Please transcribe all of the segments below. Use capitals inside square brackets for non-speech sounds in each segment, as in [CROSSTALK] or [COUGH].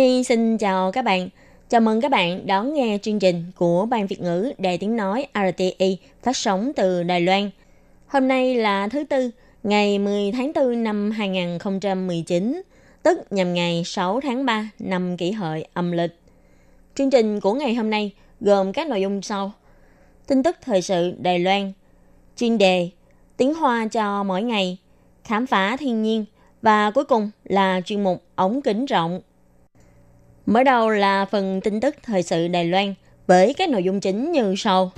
Nhi xin chào các bạn. Chào mừng các bạn đón nghe chương trình của Ban Việt ngữ Đài Tiếng Nói RTI phát sóng từ Đài Loan. Hôm nay là thứ Tư, ngày 10 tháng 4 năm 2019, tức nhằm ngày 6 tháng 3 năm kỷ hợi âm lịch. Chương trình của ngày hôm nay gồm các nội dung sau. Tin tức thời sự Đài Loan, chuyên đề, tiếng Hoa cho mỗi ngày, khám phá thiên nhiên và cuối cùng là chuyên mục ống kính rộng. Mở đầu là phần tin tức thời sự Đài Loan với các nội dung chính như sau.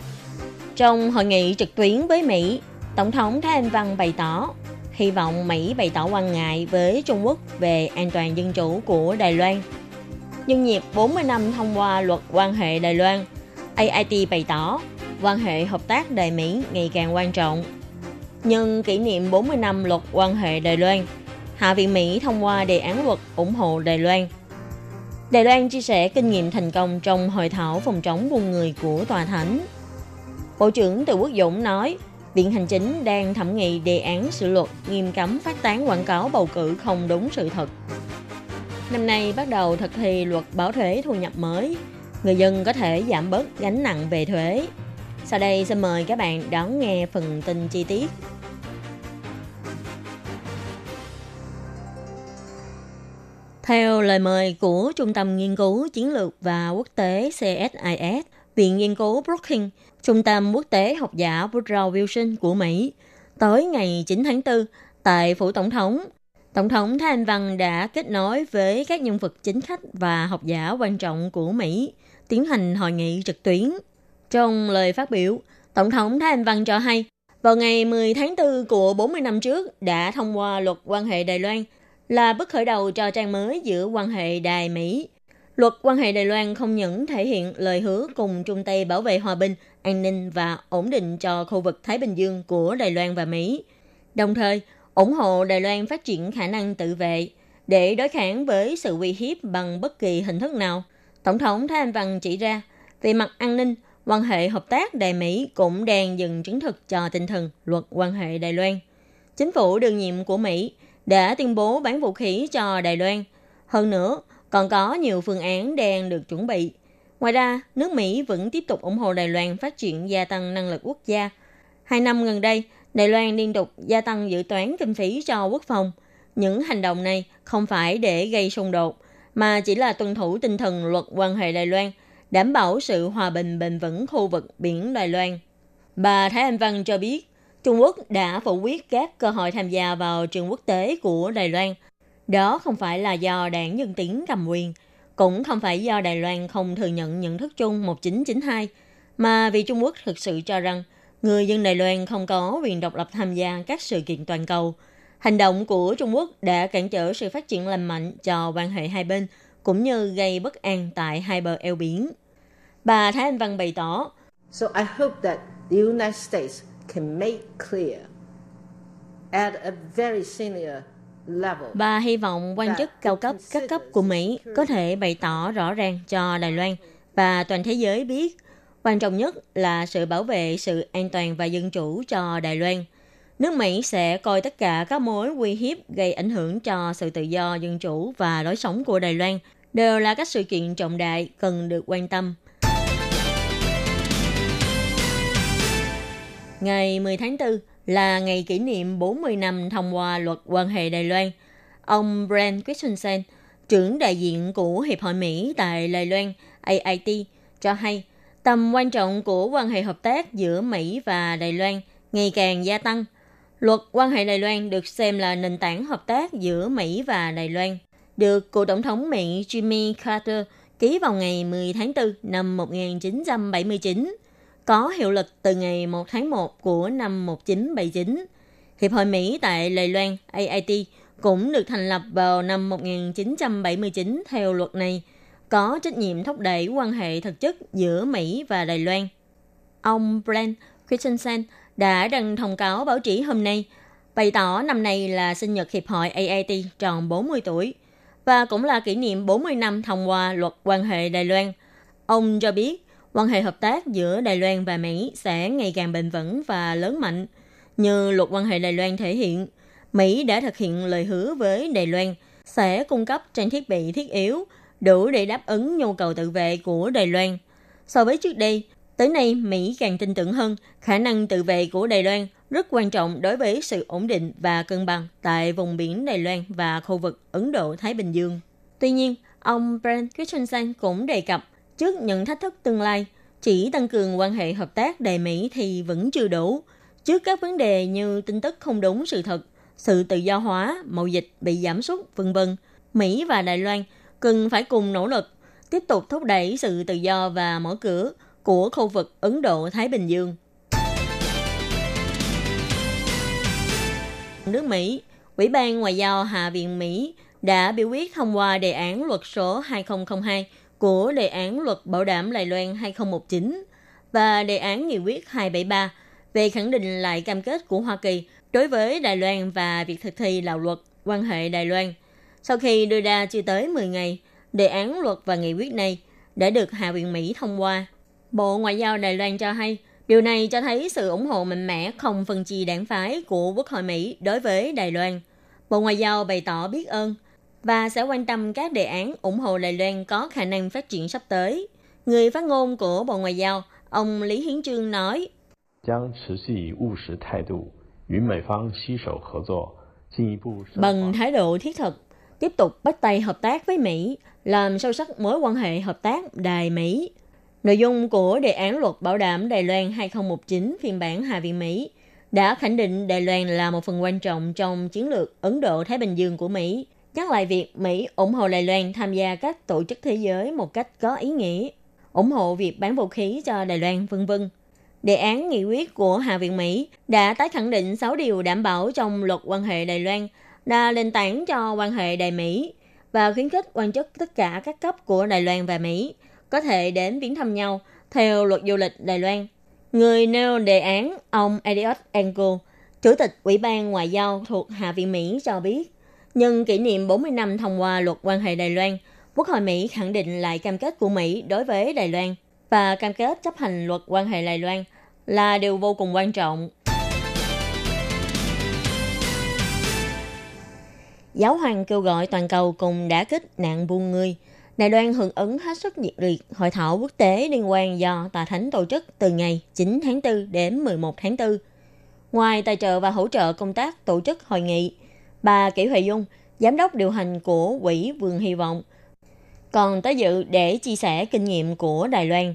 Trong hội nghị trực tuyến với Mỹ, Tổng thống Thái Anh Văn bày tỏ hy vọng Mỹ bày tỏ quan ngại với Trung Quốc về an toàn dân chủ của Đài Loan. Nhân dịp 40 năm thông qua luật quan hệ Đài Loan, AIT bày tỏ quan hệ hợp tác Đài Mỹ ngày càng quan trọng. Nhân kỷ niệm 40 năm luật quan hệ Đài Loan, Hạ viện Mỹ thông qua đề án luật ủng hộ Đài Loan – Đài Loan chia sẻ kinh nghiệm thành công trong hội thảo phòng chống buôn người của Tòa Thánh. Bộ trưởng Từ Quốc Dũng nói, Viện Hành Chính đang thẩm nghị đề án sửa luật nghiêm cấm phát tán quảng cáo bầu cử không đúng sự thật. Năm nay bắt đầu thực thi luật báo thuế thu nhập mới, người dân có thể giảm bớt gánh nặng về thuế. Sau đây xin mời các bạn đón nghe phần tin chi tiết. Theo lời mời của Trung tâm Nghiên cứu Chiến lược và Quốc tế CSIS, Viện Nghiên cứu Brookings, Trung tâm Quốc tế học giả Woodrow Wilson của Mỹ, tới ngày 9 tháng 4 tại Phủ Tổng thống, Tổng thống Thái Anh Văn đã kết nối với các nhân vật chính khách và học giả quan trọng của Mỹ tiến hành hội nghị trực tuyến. Trong lời phát biểu, Tổng thống Thái Anh Văn cho hay, vào ngày 10 tháng 4 của 40 năm trước đã thông qua luật quan hệ Đài Loan là bước khởi đầu cho trang mới giữa quan hệ Đài Mỹ. Luật quan hệ Đài Loan không những thể hiện lời hứa cùng chung tay bảo vệ hòa bình, an ninh và ổn định cho khu vực Thái Bình Dương của Đài Loan và Mỹ, đồng thời ủng hộ Đài Loan phát triển khả năng tự vệ để đối kháng với sự uy hiếp bằng bất kỳ hình thức nào. Tổng thống Thái Anh Văn chỉ ra, về mặt an ninh, quan hệ hợp tác Đài Mỹ cũng đang dừng chứng thực cho tinh thần luật quan hệ Đài Loan. Chính phủ đương nhiệm của Mỹ đã tuyên bố bán vũ khí cho Đài Loan. Hơn nữa, còn có nhiều phương án đang được chuẩn bị. Ngoài ra, nước Mỹ vẫn tiếp tục ủng hộ Đài Loan phát triển gia tăng năng lực quốc gia. Hai năm gần đây, Đài Loan liên tục gia tăng dự toán kinh phí cho quốc phòng. Những hành động này không phải để gây xung đột, mà chỉ là tuân thủ tinh thần luật quan hệ Đài Loan, đảm bảo sự hòa bình bền vững khu vực biển Đài Loan. Bà Thái Anh Văn cho biết, Trung Quốc đã phủ quyết các cơ hội tham gia vào trường quốc tế của Đài Loan. Đó không phải là do đảng Dân Tiến cầm quyền, cũng không phải do Đài Loan không thừa nhận nhận thức chung 1992, mà vì Trung Quốc thực sự cho rằng người dân Đài Loan không có quyền độc lập tham gia các sự kiện toàn cầu. Hành động của Trung Quốc đã cản trở sự phát triển lành mạnh cho quan hệ hai bên, cũng như gây bất an tại hai bờ eo biển. Bà Thái Anh Văn bày tỏ, So I hope that the United States can make clear at a very senior level. Bà hy vọng quan chức cao cấp các cấp của Mỹ có thể bày tỏ rõ ràng cho Đài Loan và toàn thế giới biết quan trọng nhất là sự bảo vệ sự an toàn và dân chủ cho Đài Loan. Nước Mỹ sẽ coi tất cả các mối uy hiếp gây ảnh hưởng cho sự tự do, dân chủ và lối sống của Đài Loan đều là các sự kiện trọng đại cần được quan tâm Ngày 10 tháng 4 là ngày kỷ niệm 40 năm thông qua luật quan hệ Đài Loan. Ông Brent Christensen, trưởng đại diện của Hiệp hội Mỹ tại Đài Loan AIT, cho hay tầm quan trọng của quan hệ hợp tác giữa Mỹ và Đài Loan ngày càng gia tăng. Luật quan hệ Đài Loan được xem là nền tảng hợp tác giữa Mỹ và Đài Loan, được cựu tổng thống Mỹ Jimmy Carter ký vào ngày 10 tháng 4 năm 1979 có hiệu lực từ ngày 1 tháng 1 của năm 1979. Hiệp hội Mỹ tại Đài Loan AIT cũng được thành lập vào năm 1979 theo luật này, có trách nhiệm thúc đẩy quan hệ thực chất giữa Mỹ và Đài Loan. Ông Brent Christensen đã đăng thông cáo báo chí hôm nay, bày tỏ năm nay là sinh nhật Hiệp hội AIT tròn 40 tuổi và cũng là kỷ niệm 40 năm thông qua luật quan hệ Đài Loan. Ông cho biết quan hệ hợp tác giữa Đài Loan và Mỹ sẽ ngày càng bền vững và lớn mạnh. Như luật quan hệ Đài Loan thể hiện, Mỹ đã thực hiện lời hứa với Đài Loan sẽ cung cấp trang thiết bị thiết yếu đủ để đáp ứng nhu cầu tự vệ của Đài Loan. So với trước đây, tới nay Mỹ càng tin tưởng hơn khả năng tự vệ của Đài Loan rất quan trọng đối với sự ổn định và cân bằng tại vùng biển Đài Loan và khu vực Ấn Độ-Thái Bình Dương. Tuy nhiên, ông Brent Christensen cũng đề cập trước những thách thức tương lai, chỉ tăng cường quan hệ hợp tác đầy Mỹ thì vẫn chưa đủ. Trước các vấn đề như tin tức không đúng sự thật, sự tự do hóa, mậu dịch bị giảm sút, vân vân, Mỹ và Đài Loan cần phải cùng nỗ lực tiếp tục thúc đẩy sự tự do và mở cửa của khu vực Ấn Độ-Thái Bình Dương. Nước Mỹ, Ủy ban Ngoại giao Hạ viện Mỹ đã biểu quyết thông qua đề án luật số 2002 của đề án luật bảo đảm Đài Loan 2019 và đề án nghị quyết 273 về khẳng định lại cam kết của Hoa Kỳ đối với Đài Loan và việc thực thi đạo luật quan hệ Đài Loan. Sau khi đưa ra chưa tới 10 ngày, đề án luật và nghị quyết này đã được Hạ viện Mỹ thông qua. Bộ Ngoại giao Đài Loan cho hay, điều này cho thấy sự ủng hộ mạnh mẽ không phân chia đảng phái của Quốc hội Mỹ đối với Đài Loan. Bộ Ngoại giao bày tỏ biết ơn và sẽ quan tâm các đề án ủng hộ Đài Loan có khả năng phát triển sắp tới. Người phát ngôn của Bộ Ngoại giao, ông Lý Hiến Trương nói, Bằng thái độ thiết thực, tiếp tục bắt tay hợp tác với Mỹ, làm sâu sắc mối quan hệ hợp tác Đài-Mỹ. Nội dung của đề án luật bảo đảm Đài Loan 2019 phiên bản Hạ viện Mỹ đã khẳng định Đài Loan là một phần quan trọng trong chiến lược Ấn Độ-Thái Bình Dương của Mỹ, nhắc lại việc Mỹ ủng hộ Đài Loan tham gia các tổ chức thế giới một cách có ý nghĩa, ủng hộ việc bán vũ khí cho Đài Loan, vân vân. Đề án nghị quyết của Hạ viện Mỹ đã tái khẳng định 6 điều đảm bảo trong luật quan hệ Đài Loan là nền tảng cho quan hệ Đài Mỹ và khuyến khích quan chức tất cả các cấp của Đài Loan và Mỹ có thể đến viếng thăm nhau theo luật du lịch Đài Loan. Người nêu đề án, ông Elliot Engel, Chủ tịch Ủy ban Ngoại giao thuộc Hạ viện Mỹ cho biết, nhân kỷ niệm 40 năm thông qua luật quan hệ Đài Loan, Quốc hội Mỹ khẳng định lại cam kết của Mỹ đối với Đài Loan và cam kết chấp hành luật quan hệ Đài Loan là điều vô cùng quan trọng. Giáo hoàng kêu gọi toàn cầu cùng đã kích nạn buôn người. Đài Loan hưởng ứng hết sức nhiệt liệt hội thảo quốc tế liên quan do Tòa Thánh tổ chức từ ngày 9 tháng 4 đến 11 tháng 4. Ngoài tài trợ và hỗ trợ công tác tổ chức hội nghị, bà Kỷ Huệ Dung, giám đốc điều hành của Quỹ Vườn Hy vọng, còn tới dự để chia sẻ kinh nghiệm của Đài Loan.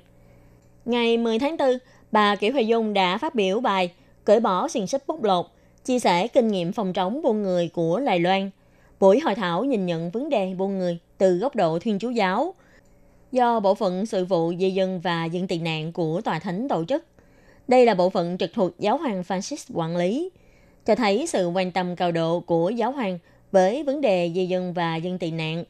Ngày 10 tháng 4, bà Kỷ Huệ Dung đã phát biểu bài cởi bỏ xiềng xích bút lột, chia sẻ kinh nghiệm phòng chống buôn người của Đài Loan. Buổi hội thảo nhìn nhận vấn đề buôn người từ góc độ Thiên Chúa Giáo, do Bộ phận Sự vụ Di dân và Dân tị nạn của Tòa Thánh tổ chức. Đây là bộ phận trực thuộc Giáo hoàng Francis quản lý, cho thấy sự quan tâm cao độ của Giáo hoàng với vấn đề di dân và dân tị nạn.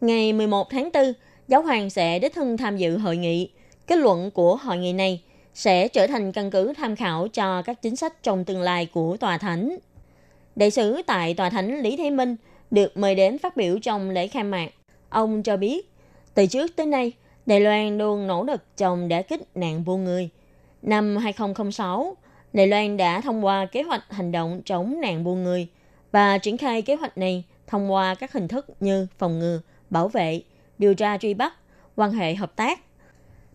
Ngày 11 tháng 4, Giáo hoàng sẽ đích thân tham dự hội nghị. Kết luận của hội nghị này sẽ trở thành căn cứ tham khảo cho các chính sách trong tương lai của Tòa Thánh. Đại sứ tại Tòa Thánh Lý Thế Minh được mời đến phát biểu trong lễ khai mạc. Ông cho biết, từ trước tới nay, Đài Loan luôn nỗ lực trong đã kích nạn buôn người. Năm 2006, Đài Loan đã thông qua kế hoạch hành động chống nạn buôn người và triển khai kế hoạch này thông qua các hình thức như phòng ngừa, bảo vệ, điều tra truy bắt, quan hệ hợp tác.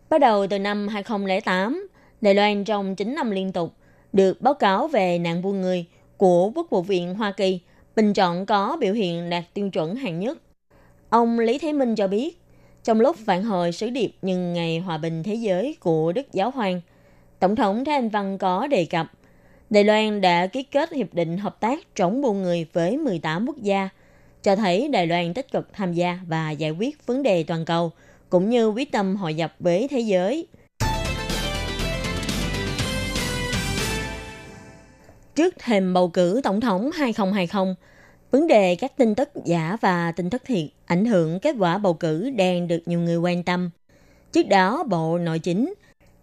Bắt đầu từ năm 2008, Đài Loan trong 9 năm liên tục được báo cáo về nạn buôn người của Quốc vụ viện Hoa Kỳ bình chọn có biểu hiện đạt tiêu chuẩn hạng nhất. Ông Lý Thế Minh cho biết, trong lúc phản hồi sứ điệp nhân ngày hòa bình thế giới của Đức Giáo Hoàng, Tổng thống Thái Anh Văn có đề cập Đài Loan đã ký kết hiệp định hợp tác chống buôn người với 18 quốc gia, cho thấy Đài Loan tích cực tham gia và giải quyết vấn đề toàn cầu, cũng như quyết tâm hội nhập với thế giới. Trước thềm bầu cử tổng thống 2020, Vấn đề các tin tức giả và tin tức thiệt ảnh hưởng kết quả bầu cử đang được nhiều người quan tâm. Trước đó, Bộ Nội chính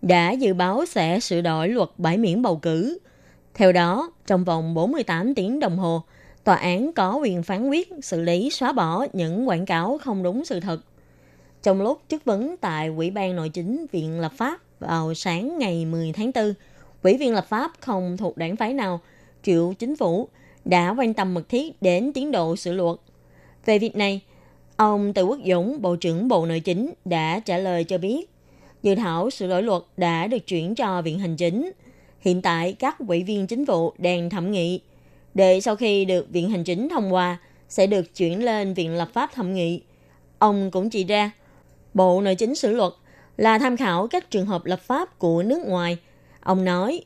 đã dự báo sẽ sửa đổi luật bãi miễn bầu cử. Theo đó, trong vòng 48 tiếng đồng hồ, tòa án có quyền phán quyết xử lý xóa bỏ những quảng cáo không đúng sự thật. Trong lúc chất vấn tại Ủy ban Nội chính Viện Lập pháp vào sáng ngày 10 tháng 4, Ủy viên lập pháp không thuộc đảng phái nào, triệu chính phủ đã quan tâm mật thiết đến tiến độ sửa luật. Về việc này, ông Từ Quốc Dũng, Bộ trưởng Bộ Nội chính đã trả lời cho biết, dự thảo sửa đổi luật đã được chuyển cho Viện Hành Chính. Hiện tại, các ủy viên chính phủ đang thẩm nghị. Để sau khi được Viện Hành Chính thông qua, sẽ được chuyển lên Viện Lập pháp thẩm nghị. Ông cũng chỉ ra, Bộ Nội chính sửa luật là tham khảo các trường hợp lập pháp của nước ngoài. Ông nói,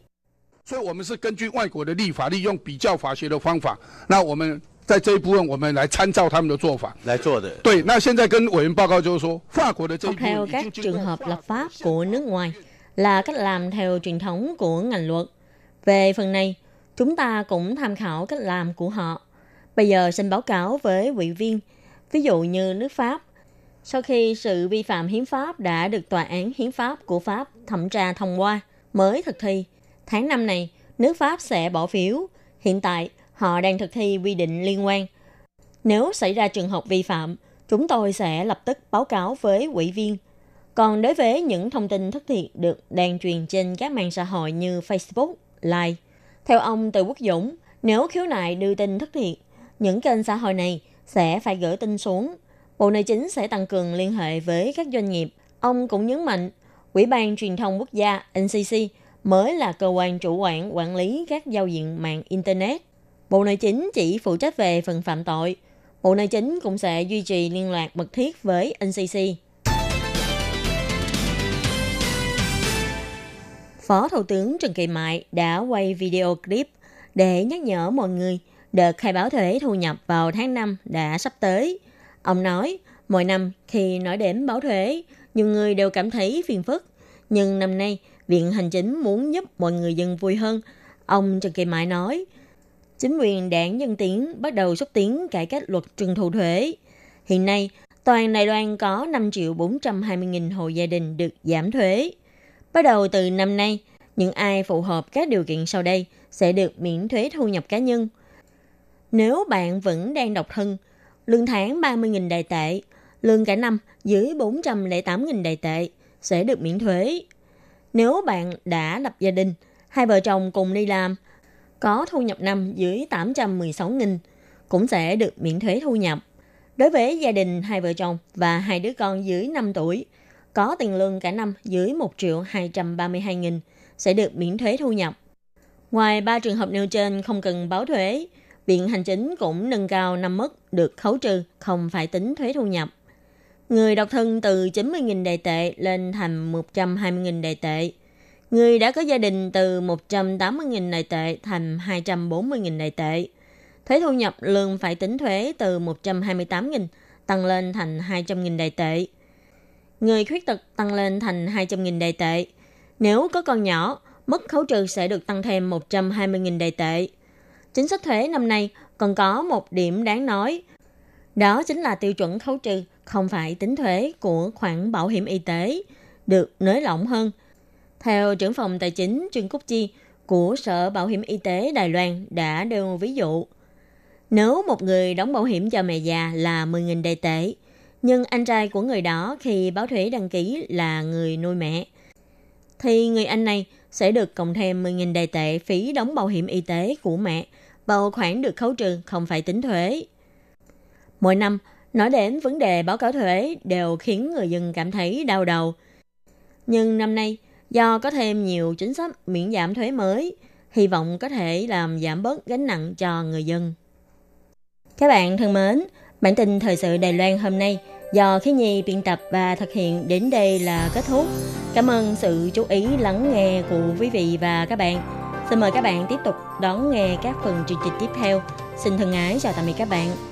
所以我们是根据外国的立法，利用比较法学的方法。那我们 在这一部分，我们来参照他们的做法来做的。对，那现在跟委员报告就是说，法国的这一 Học 部 theo 分已 các 经经 trường 过 hợp lập pháp của nước ngoài là cách làm theo truyền thống của ngành luật. Về phần này, chúng ta cũng tham khảo cách làm của họ. Bây giờ xin báo cáo với ủy viên, ví dụ như nước Pháp. Sau khi sự vi phạm hiến pháp đã được tòa án hiến pháp của Pháp thẩm tra thông qua, mới thực thi. Tháng năm này, nước Pháp sẽ bỏ phiếu. Hiện tại, họ đang thực thi quy định liên quan. Nếu xảy ra trường hợp vi phạm, chúng tôi sẽ lập tức báo cáo với ủy viên. Còn đối với những thông tin thất thiệt được đàn truyền trên các mạng xã hội như Facebook, Line, theo ông Từ Quốc Dũng, nếu khiếu nại đưa tin thất thiệt, những kênh xã hội này sẽ phải gửi tin xuống. Bộ Nội chính sẽ tăng cường liên hệ với các doanh nghiệp. Ông cũng nhấn mạnh, Ủy ban Truyền thông Quốc gia NCC mới là cơ quan chủ quản quản lý các giao diện mạng Internet. Bộ Nội chính chỉ phụ trách về phần phạm tội. Bộ Nội chính cũng sẽ duy trì liên lạc mật thiết với NCC. Phó Thủ tướng Trần Kỳ Mại đã quay video clip để nhắc nhở mọi người đợt khai báo thuế thu nhập vào tháng 5 đã sắp tới. Ông nói, mỗi năm khi nói đến báo thuế, nhiều người đều cảm thấy phiền phức. Nhưng năm nay, Viện Hành Chính muốn giúp mọi người dân vui hơn. Ông Trần Kỳ Mại nói, chính quyền đảng Dân Tiến bắt đầu xúc tiến cải cách luật trừng thu thuế. Hiện nay, toàn Đài Loan có 5 triệu 420 nghìn hộ gia đình được giảm thuế. Bắt đầu từ năm nay, những ai phù hợp các điều kiện sau đây sẽ được miễn thuế thu nhập cá nhân. Nếu bạn vẫn đang độc thân, lương tháng 30.000 đại tệ, lương cả năm dưới 408.000 đại tệ sẽ được miễn thuế. Nếu bạn đã lập gia đình, hai vợ chồng cùng đi làm, có thu nhập năm dưới 816.000 cũng sẽ được miễn thuế thu nhập. Đối với gia đình hai vợ chồng và hai đứa con dưới 5 tuổi, có tiền lương cả năm dưới 1 triệu 232 nghìn sẽ được miễn thuế thu nhập. Ngoài ba trường hợp nêu trên không cần báo thuế, Viện Hành Chính cũng nâng cao năm mức được khấu trừ không phải tính thuế thu nhập. Người độc thân từ 90.000 đại tệ lên thành 120.000 đại tệ. Người đã có gia đình từ 180.000 đại tệ thành 240.000 đại tệ. Thuế thu nhập lương phải tính thuế từ 128.000 tăng lên thành 200.000 đại tệ. Người khuyết tật tăng lên thành 200.000 đại tệ. Nếu có con nhỏ, mức khấu trừ sẽ được tăng thêm 120.000 đại tệ. Chính sách thuế năm nay còn có một điểm đáng nói. Đó chính là tiêu chuẩn khấu trừ không phải tính thuế của khoản bảo hiểm y tế, được nới lỏng hơn. Theo trưởng phòng tài chính Trương Cúc Chi của Sở Bảo hiểm Y tế Đài Loan đã đưa ví dụ. Nếu một người đóng bảo hiểm cho mẹ già là 10.000 đại tệ, nhưng anh trai của người đó khi báo thuế đăng ký là người nuôi mẹ, thì người anh này sẽ được cộng thêm 10.000 đại tệ phí đóng bảo hiểm y tế của mẹ vào khoản được khấu trừ không phải tính thuế. Mỗi năm, nói đến vấn đề báo cáo thuế đều khiến người dân cảm thấy đau đầu. Nhưng năm nay, do có thêm nhiều chính sách miễn giảm thuế mới, hy vọng có thể làm giảm bớt gánh nặng cho người dân. Các bạn thân mến, bản tin thời sự Đài Loan hôm nay do Khí Nhi biên tập và thực hiện đến đây là kết thúc. Cảm ơn sự chú ý lắng nghe của quý vị và các bạn. Xin mời các bạn tiếp tục đón nghe các phần chương trình tiếp theo. Xin thân ái chào tạm biệt các bạn.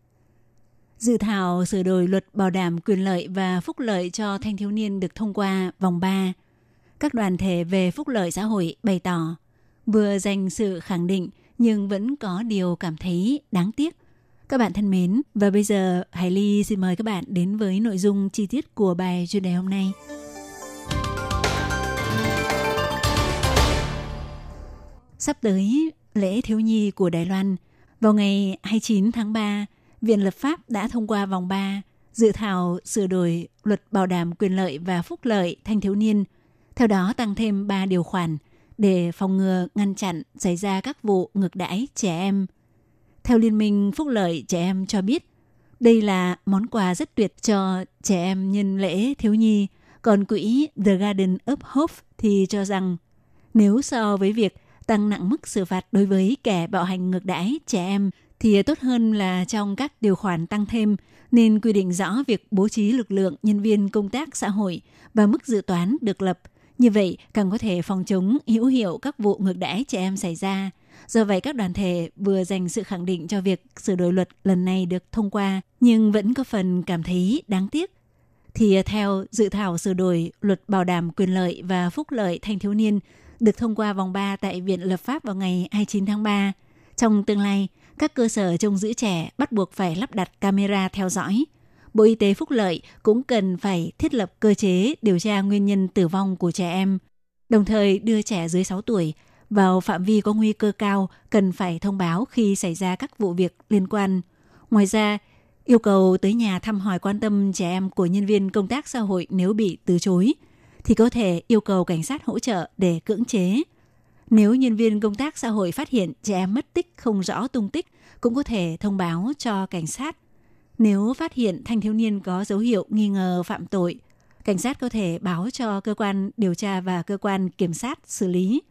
Dự thảo sửa đổi luật bảo đảm quyền lợi và phúc lợi cho thanh thiếu niên được thông qua vòng 3. Các đoàn thể về phúc lợi xã hội bày tỏ vừa dành sự khẳng định nhưng vẫn có điều cảm thấy đáng tiếc. Các bạn thân mến, và bây giờ Hải Ly xin mời các bạn đến với nội dung chi tiết của bài chuyên đề hôm nay. Sắp tới lễ thiếu nhi của Đài Loan, vào ngày 29 tháng 3, Viện Lập pháp đã thông qua vòng 3 dự thảo sửa đổi luật bảo đảm quyền lợi và phúc lợi thanh thiếu niên. Theo đó tăng thêm 3 điều khoản để phòng ngừa ngăn chặn xảy ra các vụ ngược đãi trẻ em. Theo Liên minh Phúc lợi trẻ em cho biết, đây là món quà rất tuyệt cho trẻ em nhân lễ thiếu nhi. Còn quỹ The Garden of Hope thì cho rằng nếu so với việc tăng nặng mức xử phạt đối với kẻ bạo hành ngược đãi trẻ em thì tốt hơn là trong các điều khoản tăng thêm nên quy định rõ việc bố trí lực lượng nhân viên công tác xã hội và mức dự toán được lập. Như vậy, càng có thể phòng chống hữu hiệu các vụ ngược đãi trẻ em xảy ra. Do vậy, các đoàn thể vừa dành sự khẳng định cho việc sửa đổi luật lần này được thông qua, nhưng vẫn có phần cảm thấy đáng tiếc. Thì à, theo dự thảo sửa đổi luật bảo đảm quyền lợi và phúc lợi thanh thiếu niên được thông qua vòng 3 tại Viện Lập pháp vào ngày 29 tháng 3. Trong tương lai, các cơ sở trông giữ trẻ bắt buộc phải lắp đặt camera theo dõi. Bộ Y tế Phúc Lợi cũng cần phải thiết lập cơ chế điều tra nguyên nhân tử vong của trẻ em, đồng thời đưa trẻ dưới 6 tuổi vào phạm vi có nguy cơ cao cần phải thông báo khi xảy ra các vụ việc liên quan. Ngoài ra, yêu cầu tới nhà thăm hỏi quan tâm trẻ em của nhân viên công tác xã hội nếu bị từ chối, thì có thể yêu cầu cảnh sát hỗ trợ để cưỡng chế. Nếu nhân viên công tác xã hội phát hiện trẻ em mất tích không rõ tung tích, cũng có thể thông báo cho cảnh sát. Nếu phát hiện thanh thiếu niên có dấu hiệu nghi ngờ phạm tội, cảnh sát có thể báo cho cơ quan điều tra và cơ quan kiểm sát xử lý.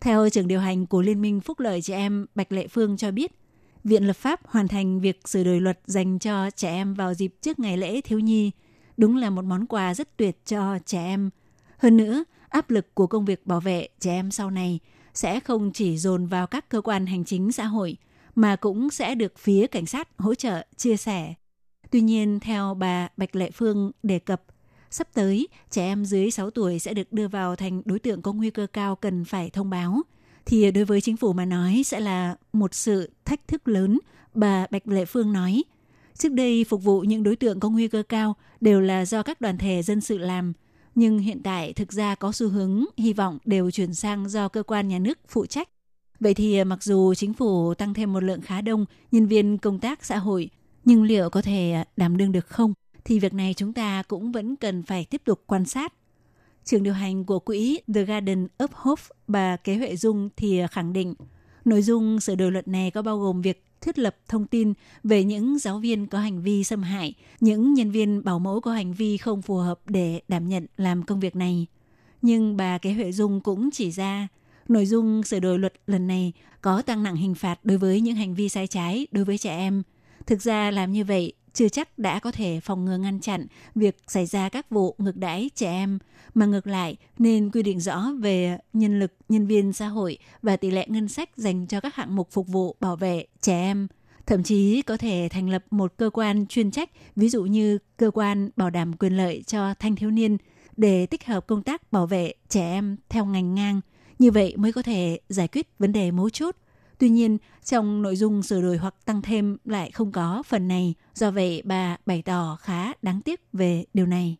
Theo trưởng điều hành của Liên minh Phúc lợi trẻ em Bạch Lệ Phương cho biết, Viện Lập pháp hoàn thành việc sửa đổi luật dành cho trẻ em vào dịp trước ngày lễ thiếu nhi đúng là một món quà rất tuyệt cho trẻ em. Hơn nữa, áp lực của công việc bảo vệ trẻ em sau này sẽ không chỉ dồn vào các cơ quan hành chính xã hội mà cũng sẽ được phía cảnh sát hỗ trợ chia sẻ. Tuy nhiên, theo bà Bạch Lệ Phương đề cập, sắp tới trẻ em dưới 6 tuổi sẽ được đưa vào thành đối tượng có nguy cơ cao cần phải thông báo. Thì đối với chính phủ mà nói sẽ là một sự thách thức lớn, bà Bạch Lệ Phương nói. Trước đây phục vụ những đối tượng có nguy cơ cao đều là do các đoàn thể dân sự làm – nhưng hiện tại thực ra có xu hướng hy vọng đều chuyển sang do cơ quan nhà nước phụ trách. Vậy thì à, mặc dù chính phủ tăng thêm một lượng khá đông nhân viên công tác xã hội, nhưng liệu có thể à, đảm đương được không? Thì việc này chúng ta cũng vẫn cần phải tiếp tục quan sát. Trường điều hành của quỹ The Garden of Hope, bà Kế Huệ Dung thì à, khẳng định nội dung sửa đổi luật này có bao gồm việc thiết lập thông tin về những giáo viên có hành vi xâm hại, những nhân viên bảo mẫu có hành vi không phù hợp để đảm nhận làm công việc này. Nhưng bà Kế Huệ Dung cũng chỉ ra, nội dung sửa đổi luật lần này có tăng nặng hình phạt đối với những hành vi sai trái đối với trẻ em. Thực ra làm như vậy chưa chắc đã có thể phòng ngừa ngăn chặn việc xảy ra các vụ ngược đãi trẻ em, mà ngược lại nên quy định rõ về nhân lực, nhân viên xã hội và tỷ lệ ngân sách dành cho các hạng mục phục vụ bảo vệ trẻ em. Thậm chí có thể thành lập một cơ quan chuyên trách, ví dụ như cơ quan bảo đảm quyền lợi cho thanh thiếu niên để tích hợp công tác bảo vệ trẻ em theo ngành ngang. Như vậy mới có thể giải quyết vấn đề mấu chốt Tuy nhiên, trong nội dung sửa đổi hoặc tăng thêm lại không có phần này, do vậy bà bày tỏ khá đáng tiếc về điều này.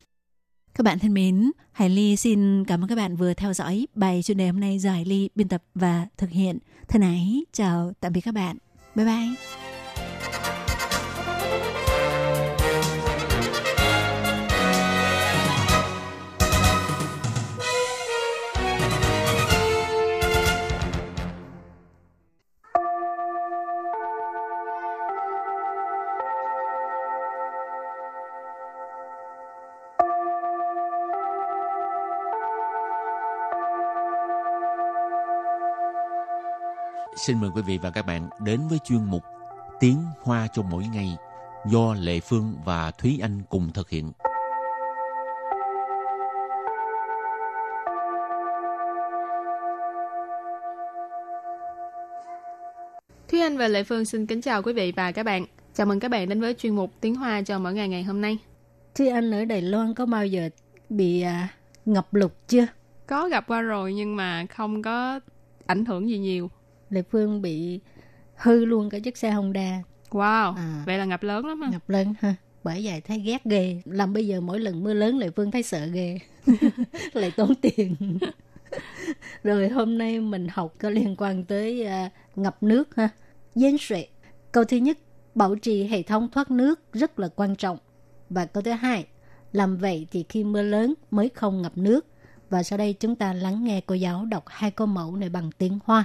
Các bạn thân mến, Hải Ly xin cảm ơn các bạn vừa theo dõi bài chuyên đề hôm nay do Hải Ly biên tập và thực hiện. Thân ái, chào tạm biệt các bạn. Bye bye. Xin mời quý vị và các bạn đến với chuyên mục Tiếng Hoa cho mỗi ngày do Lệ Phương và Thúy Anh cùng thực hiện. Thúy Anh và Lệ Phương xin kính chào quý vị và các bạn. Chào mừng các bạn đến với chuyên mục Tiếng Hoa cho mỗi ngày ngày hôm nay. Thúy Anh ở Đài Loan có bao giờ bị à, ngập lụt chưa? Có gặp qua rồi nhưng mà không có ảnh hưởng gì nhiều. Lệ Phương bị hư luôn cả chiếc xe Honda. Wow, À. vậy là ngập lớn lắm ha. Ngập lên ha. Bởi vậy thấy ghét ghê. Làm bây giờ mỗi lần mưa lớn Lệ Phương thấy sợ ghê. [LAUGHS] Lại tốn tiền. Rồi hôm nay mình học có liên quan tới à, ngập nước ha. Yên 水. Câu thứ nhất, bảo trì hệ thống thoát nước rất là quan trọng. Và câu thứ hai, làm vậy thì khi mưa lớn mới không ngập nước. Và sau đây chúng ta lắng nghe cô giáo đọc hai câu mẫu này bằng tiếng Hoa.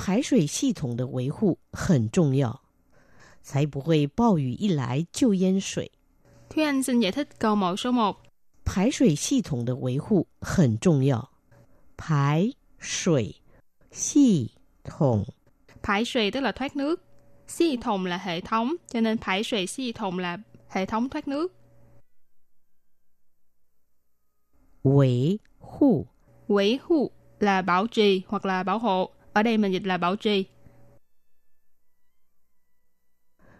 排水系统的维护很重要，才不会暴雨一来就淹水。 Thúy Anh xin giải thích câu mẫu số 1. 排水系统的维护很重要。排水系统 Thải suy tức là thoát nước. Xi thùng là hệ thống, cho nên thải suy xi thùng là hệ thống thoát nước. 维护 Quỹ hụ là bảo trì hoặc là bảo hộ. Ở đây mình dịch là bảo trì.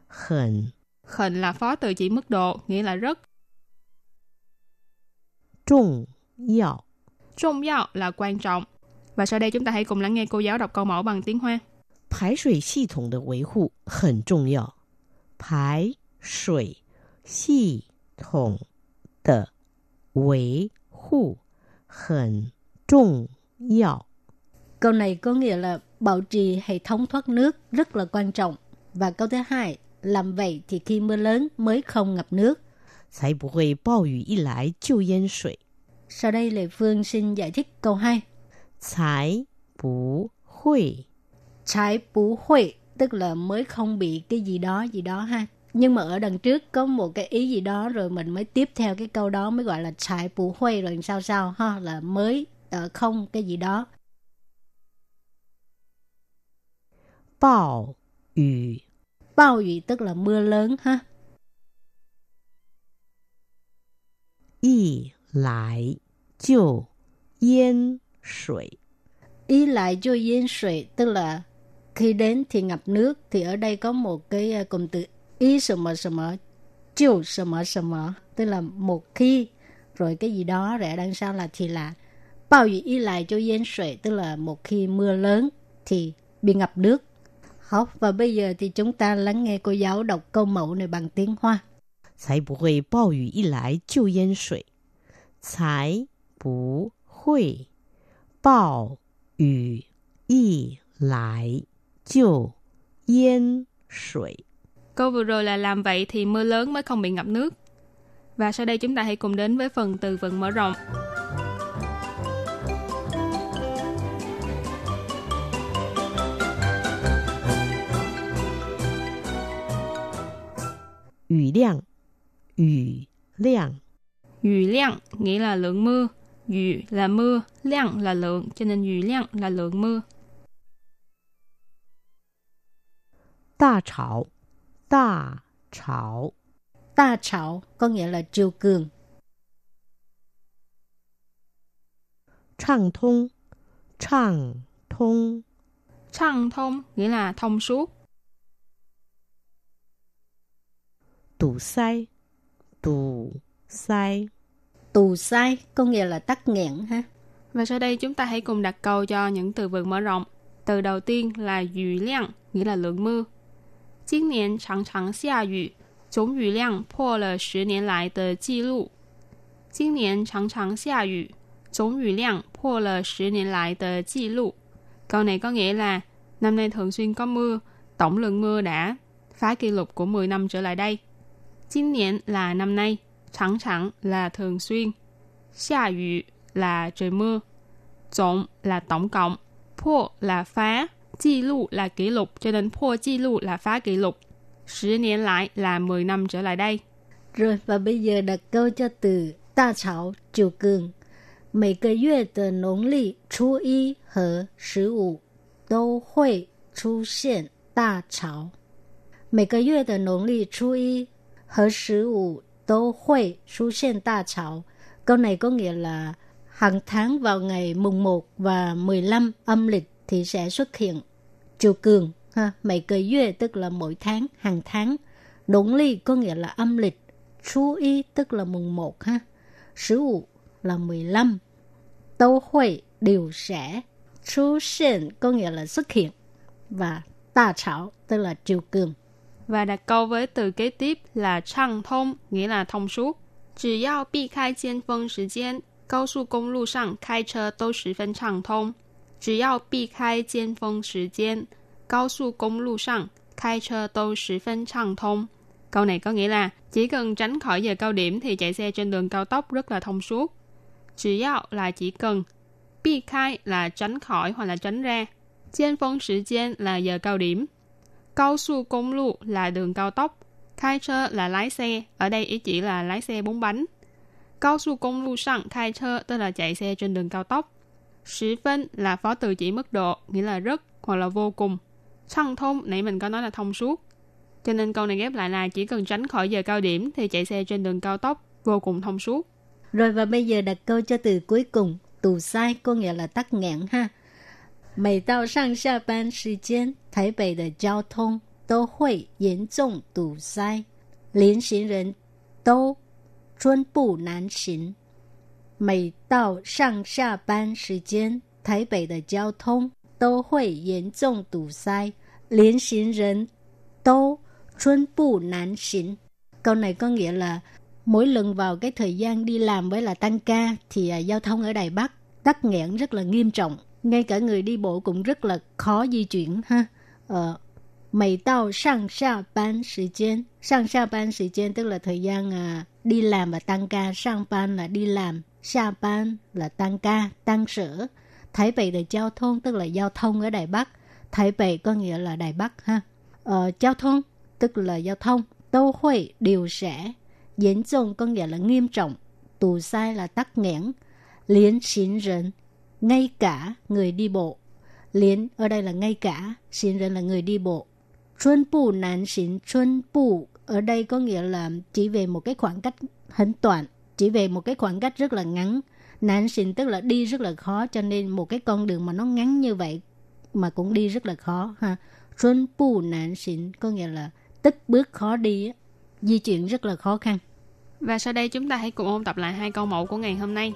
很 Khẩn là phó từ chỉ mức độ, nghĩa là rất. 重要。 Trung yao là quan trọng. Và sau đây chúng ta hãy cùng lắng nghe cô giáo đọc câu mẫu bằng tiếng Hoa. 排水系统的维护很重要。排水系统的维护很重要。 Câu này có nghĩa là bảo trì hệ thống thoát nước rất là quan trọng. Và câu thứ hai, làm vậy thì khi mưa lớn mới không ngập nước. 才不会暴雨一来就淹水。 Sau đây Lệ Phương xin giải thích câu 2. 才不会 Trái bú huệ tức là mới không bị cái gì đó gì đó ha. Nhưng mà ở đằng trước có một cái ý gì đó rồi mình mới tiếp theo cái câu đó mới gọi là trái bú huệ rồi sao sao ha là mới ờ, không cái gì đó. bào yu. Bào yu tức là mưa lớn ha. Y lại chiều yên sủy. Y lại chiều yên sủy tức là khi đến thì ngập nước thì ở đây có một cái à, cụm từ y sờ mờ sờ mờ chiều sờ mờ sờ mờ tức là một khi rồi cái gì đó rẽ ở đằng sau là thì là bao dụ y lại cho yên sợi tức là một khi mưa lớn thì bị ngập nước Học và bây giờ thì chúng ta lắng nghe cô giáo đọc câu mẫu này bằng tiếng Hoa. 才不会暴雨一来就淹水，才不会暴雨一来就淹水。 Câu vừa rồi là làm vậy thì mưa lớn mới không bị ngập nước. Và sau đây chúng ta hãy cùng đến với phần từ vựng mở rộng. 雨量，雨量， Yu lượng nghĩa là lượng mưa. Yu là mưa, lượng là lượng, cho nên yu lượng là lượng mưa. 大潮，大潮， Ta chảo có nghĩa là triều cường. 畅通，畅通， Trăng thông nghĩa là thông suốt. 堵塞，堵塞， Tù sai có nghĩa là tắc nghẽn ha. Và sau đây chúng ta hãy cùng đặt câu cho những từ vựng mở rộng. Từ đầu tiên là yu lượng, nghĩa là lượng mưa. 今年常常下雨，总雨量破了十年来的记录。今年常常下雨，总雨量破了十年来的记录。Câu này có nghĩa là năm nay thường xuyên có mưa, tổng lượng mưa đã phá kỷ lục của 10 năm trở lại đây. 今年 là năm nay, 常常 là thường xuyên, 下雨 là trời mưa, tổng là tổng cộng,破 là phá, 记录 là kỷ lục, cho nên 破记录 là phá kỷ lục. 10 niên lại là 10 năm trở lại đây. Rồi và bây giờ đặt câu cho từ ta chảo triều cường. 每个月的农历初一和十五都会 出现大潮。每个月的农历初一 和十五都会出现大潮. Câu này có nghĩa là hàng tháng vào ngày mùng 1 và 15 âm lịch thì sẽ xuất hiện triều cường. Ha, mấy cái月 tức là mỗi tháng, hàng tháng. Nông lịch có nghĩa là âm lịch. Chú y tức là mùng 1 ha. 15 là 15. Đâu hội đều sẽ xuất hiện có nghĩa là xuất hiện và đa trảo tức là triều cường. Và đặt câu với từ kế tiếp là畅通, nghĩa là thông suốt. Chỉ 要避开尖峰时间，高速公路上开车都十分畅通。只要避开尖峰时间，高速公路上开车都十分畅通. Câu này có nghĩa là chỉ cần tránh khỏi giờ cao điểm thì chạy xe trên đường cao tốc rất là thông suốt. Chỉ 要 là chỉ cần, bi khai là tránh khỏi hoặc là tránh ra. Trên phong thời gian là giờ cao điểm. Cao su công lu là đường cao tốc. Khai chơ là lái xe, ở đây ý chỉ là lái xe bốn bánh. Cao su công lu sang khai chơ tức là chạy xe trên đường cao tốc. Sử phân là phó từ chỉ mức độ, nghĩa là rất hoặc là vô cùng. Sang thông, nãy mình có nói là thông suốt. Cho nên câu này ghép lại là chỉ cần tránh khỏi giờ cao điểm thì chạy xe trên đường cao tốc vô cùng thông suốt. Rồi và bây giờ đặt câu cho từ cuối cùng, tù sai có nghĩa là tắc nghẽn ha. 每到上下班时间，台北的交通都会严重堵塞，连行人都寸步难行。每到上下班时间，台北的交通都会严重堵塞，连行人都寸步难行. Câu này có nghĩa là mỗi lần vào cái thời gian đi làm với là tăng ca thì à, giao thông ở Đài Bắc tắc nghẽn rất là nghiêm trọng ngay cả người đi bộ cũng rất là khó di chuyển ha. Ờ, mày tao sang xa ban thời gian sang xa ban thời gian tức là thời gian à, đi làm và tăng ca. Sang ban là đi làm xa ban là tăng ca tăng sở. Thái Bắc là giao thông tức là giao thông ở Đài Bắc. Thái Bắc có nghĩa là Đài Bắc ha. Ờ, giao thông tức là giao thông. Tô hội điều sẽ. Diễn trọng có nghĩa là nghiêm trọng. Tù sai là tắc nghẽn. Liên chính rừng ngay cả người đi bộ. Liên ở đây là ngay cả, xin rần là người đi bộ. Chuân bù nán xin chuân bù ở đây có nghĩa là chỉ về một cái khoảng cách hến toàn, chỉ về một cái khoảng cách rất là ngắn. Nán xin tức là đi rất là khó cho nên một cái con đường mà nó ngắn như vậy mà cũng đi rất là khó ha. Chuân bù nán xin có nghĩa là tức bước khó đi, di chuyển rất là khó khăn. Và sau đây chúng ta hãy cùng ôn tập lại hai câu mẫu của ngày hôm nay.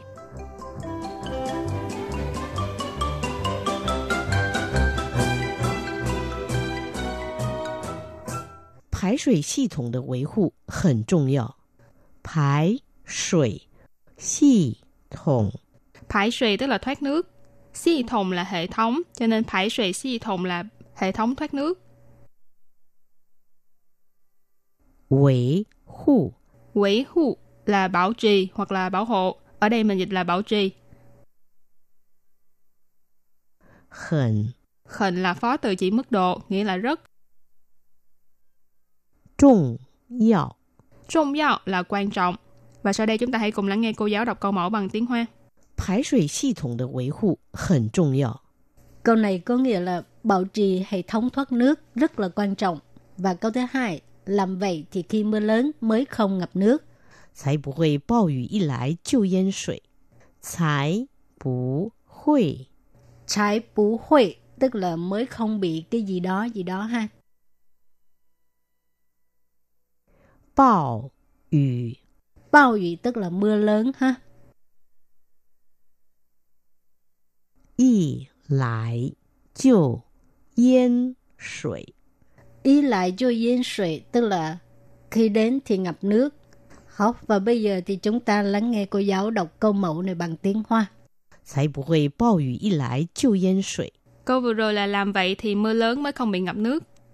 排水系统的维护很重要。排水系统，排水 tức là thoát nước, xi thùng là hệ thống, cho nên 排水系统 là hệ thống thoát nước. 维护，维护 là bảo trì hoặc là bảo hộ. Ở đây mình dịch là bảo trì. 很 Khẩn là phó từ chỉ mức độ, nghĩa là rất. 重要。 Trọng yếu là quan trọng. Và sau đây chúng ta hãy cùng lắng nghe cô giáo đọc câu mẫu bằng tiếng Hoa. 排水系统的维护很重要。 Câu này có nghĩa là bảo trì hệ thống thoát nước rất là quan trọng. Và câu thứ hai, làm vậy thì khi mưa lớn mới không ngập nước. 才不会暴雨一来就淹水。才不会 Trái bú huệ tức là mới không bị cái gì đó gì đó ha. 暴雨 Bao雨tức là mưa lớn ha. 一来就淹水。 Ý lại cho yên水tức là khi đến thì ngập nước. Học và bây giờ thì chúng ta lắng nghe cô giáo đọc câu mẫu này bằng tiếng Hoa. 才不会暴雨一来就淹水。 Câu vừa rồi là làm vậy thì mưa lớn mới không bị ngập nước.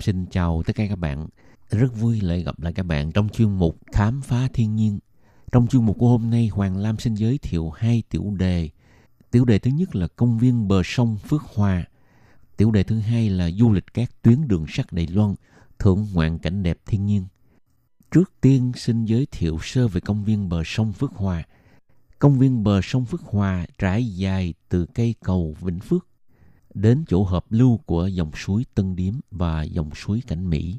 Xin chào tất cả các bạn. Rất vui lại gặp lại các bạn trong chuyên mục Khám phá thiên nhiên. Trong chuyên mục của hôm nay, Hoàng Lam xin giới thiệu hai tiểu đề. Tiểu đề thứ nhất là công viên bờ sông Phước Hòa. Tiểu đề thứ hai là du lịch các tuyến đường sắt Đài Loan, thưởng ngoạn cảnh đẹp thiên nhiên. Trước tiên xin giới thiệu sơ về công viên bờ sông Phước Hòa. Công viên bờ sông Phước Hòa trải dài từ cây cầu Vĩnh Phước đến chỗ hợp lưu của dòng suối Tân Điếm và dòng suối Cảnh Mỹ.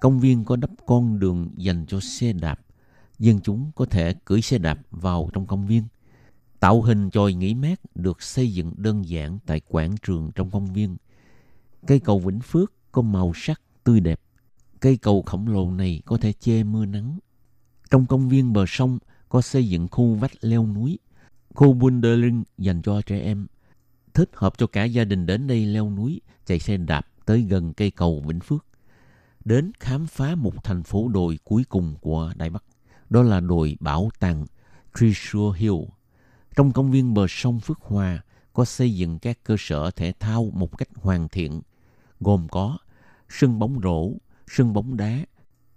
Công viên có đắp con đường dành cho xe đạp. Dân chúng có thể cưỡi xe đạp vào trong công viên. Tạo hình chòi nghỉ mát được xây dựng đơn giản tại quảng trường trong công viên. Cây cầu Vĩnh Phước có màu sắc tươi đẹp. Cây cầu khổng lồ này có thể che mưa nắng. Trong công viên bờ sông có xây dựng khu vách leo núi, khu bouldering dành cho trẻ em thích hợp cho cả gia đình đến đây leo núi, chạy xe đạp tới gần cây cầu Vĩnh Phước. Đến khám phá một thành phố đồi cuối cùng của Đài Bắc. Đó là đồi bảo tàng Treasure Hill. Trong công viên bờ sông Phước Hòa có xây dựng các cơ sở thể thao một cách hoàn thiện, gồm có sân bóng rổ, sân bóng đá,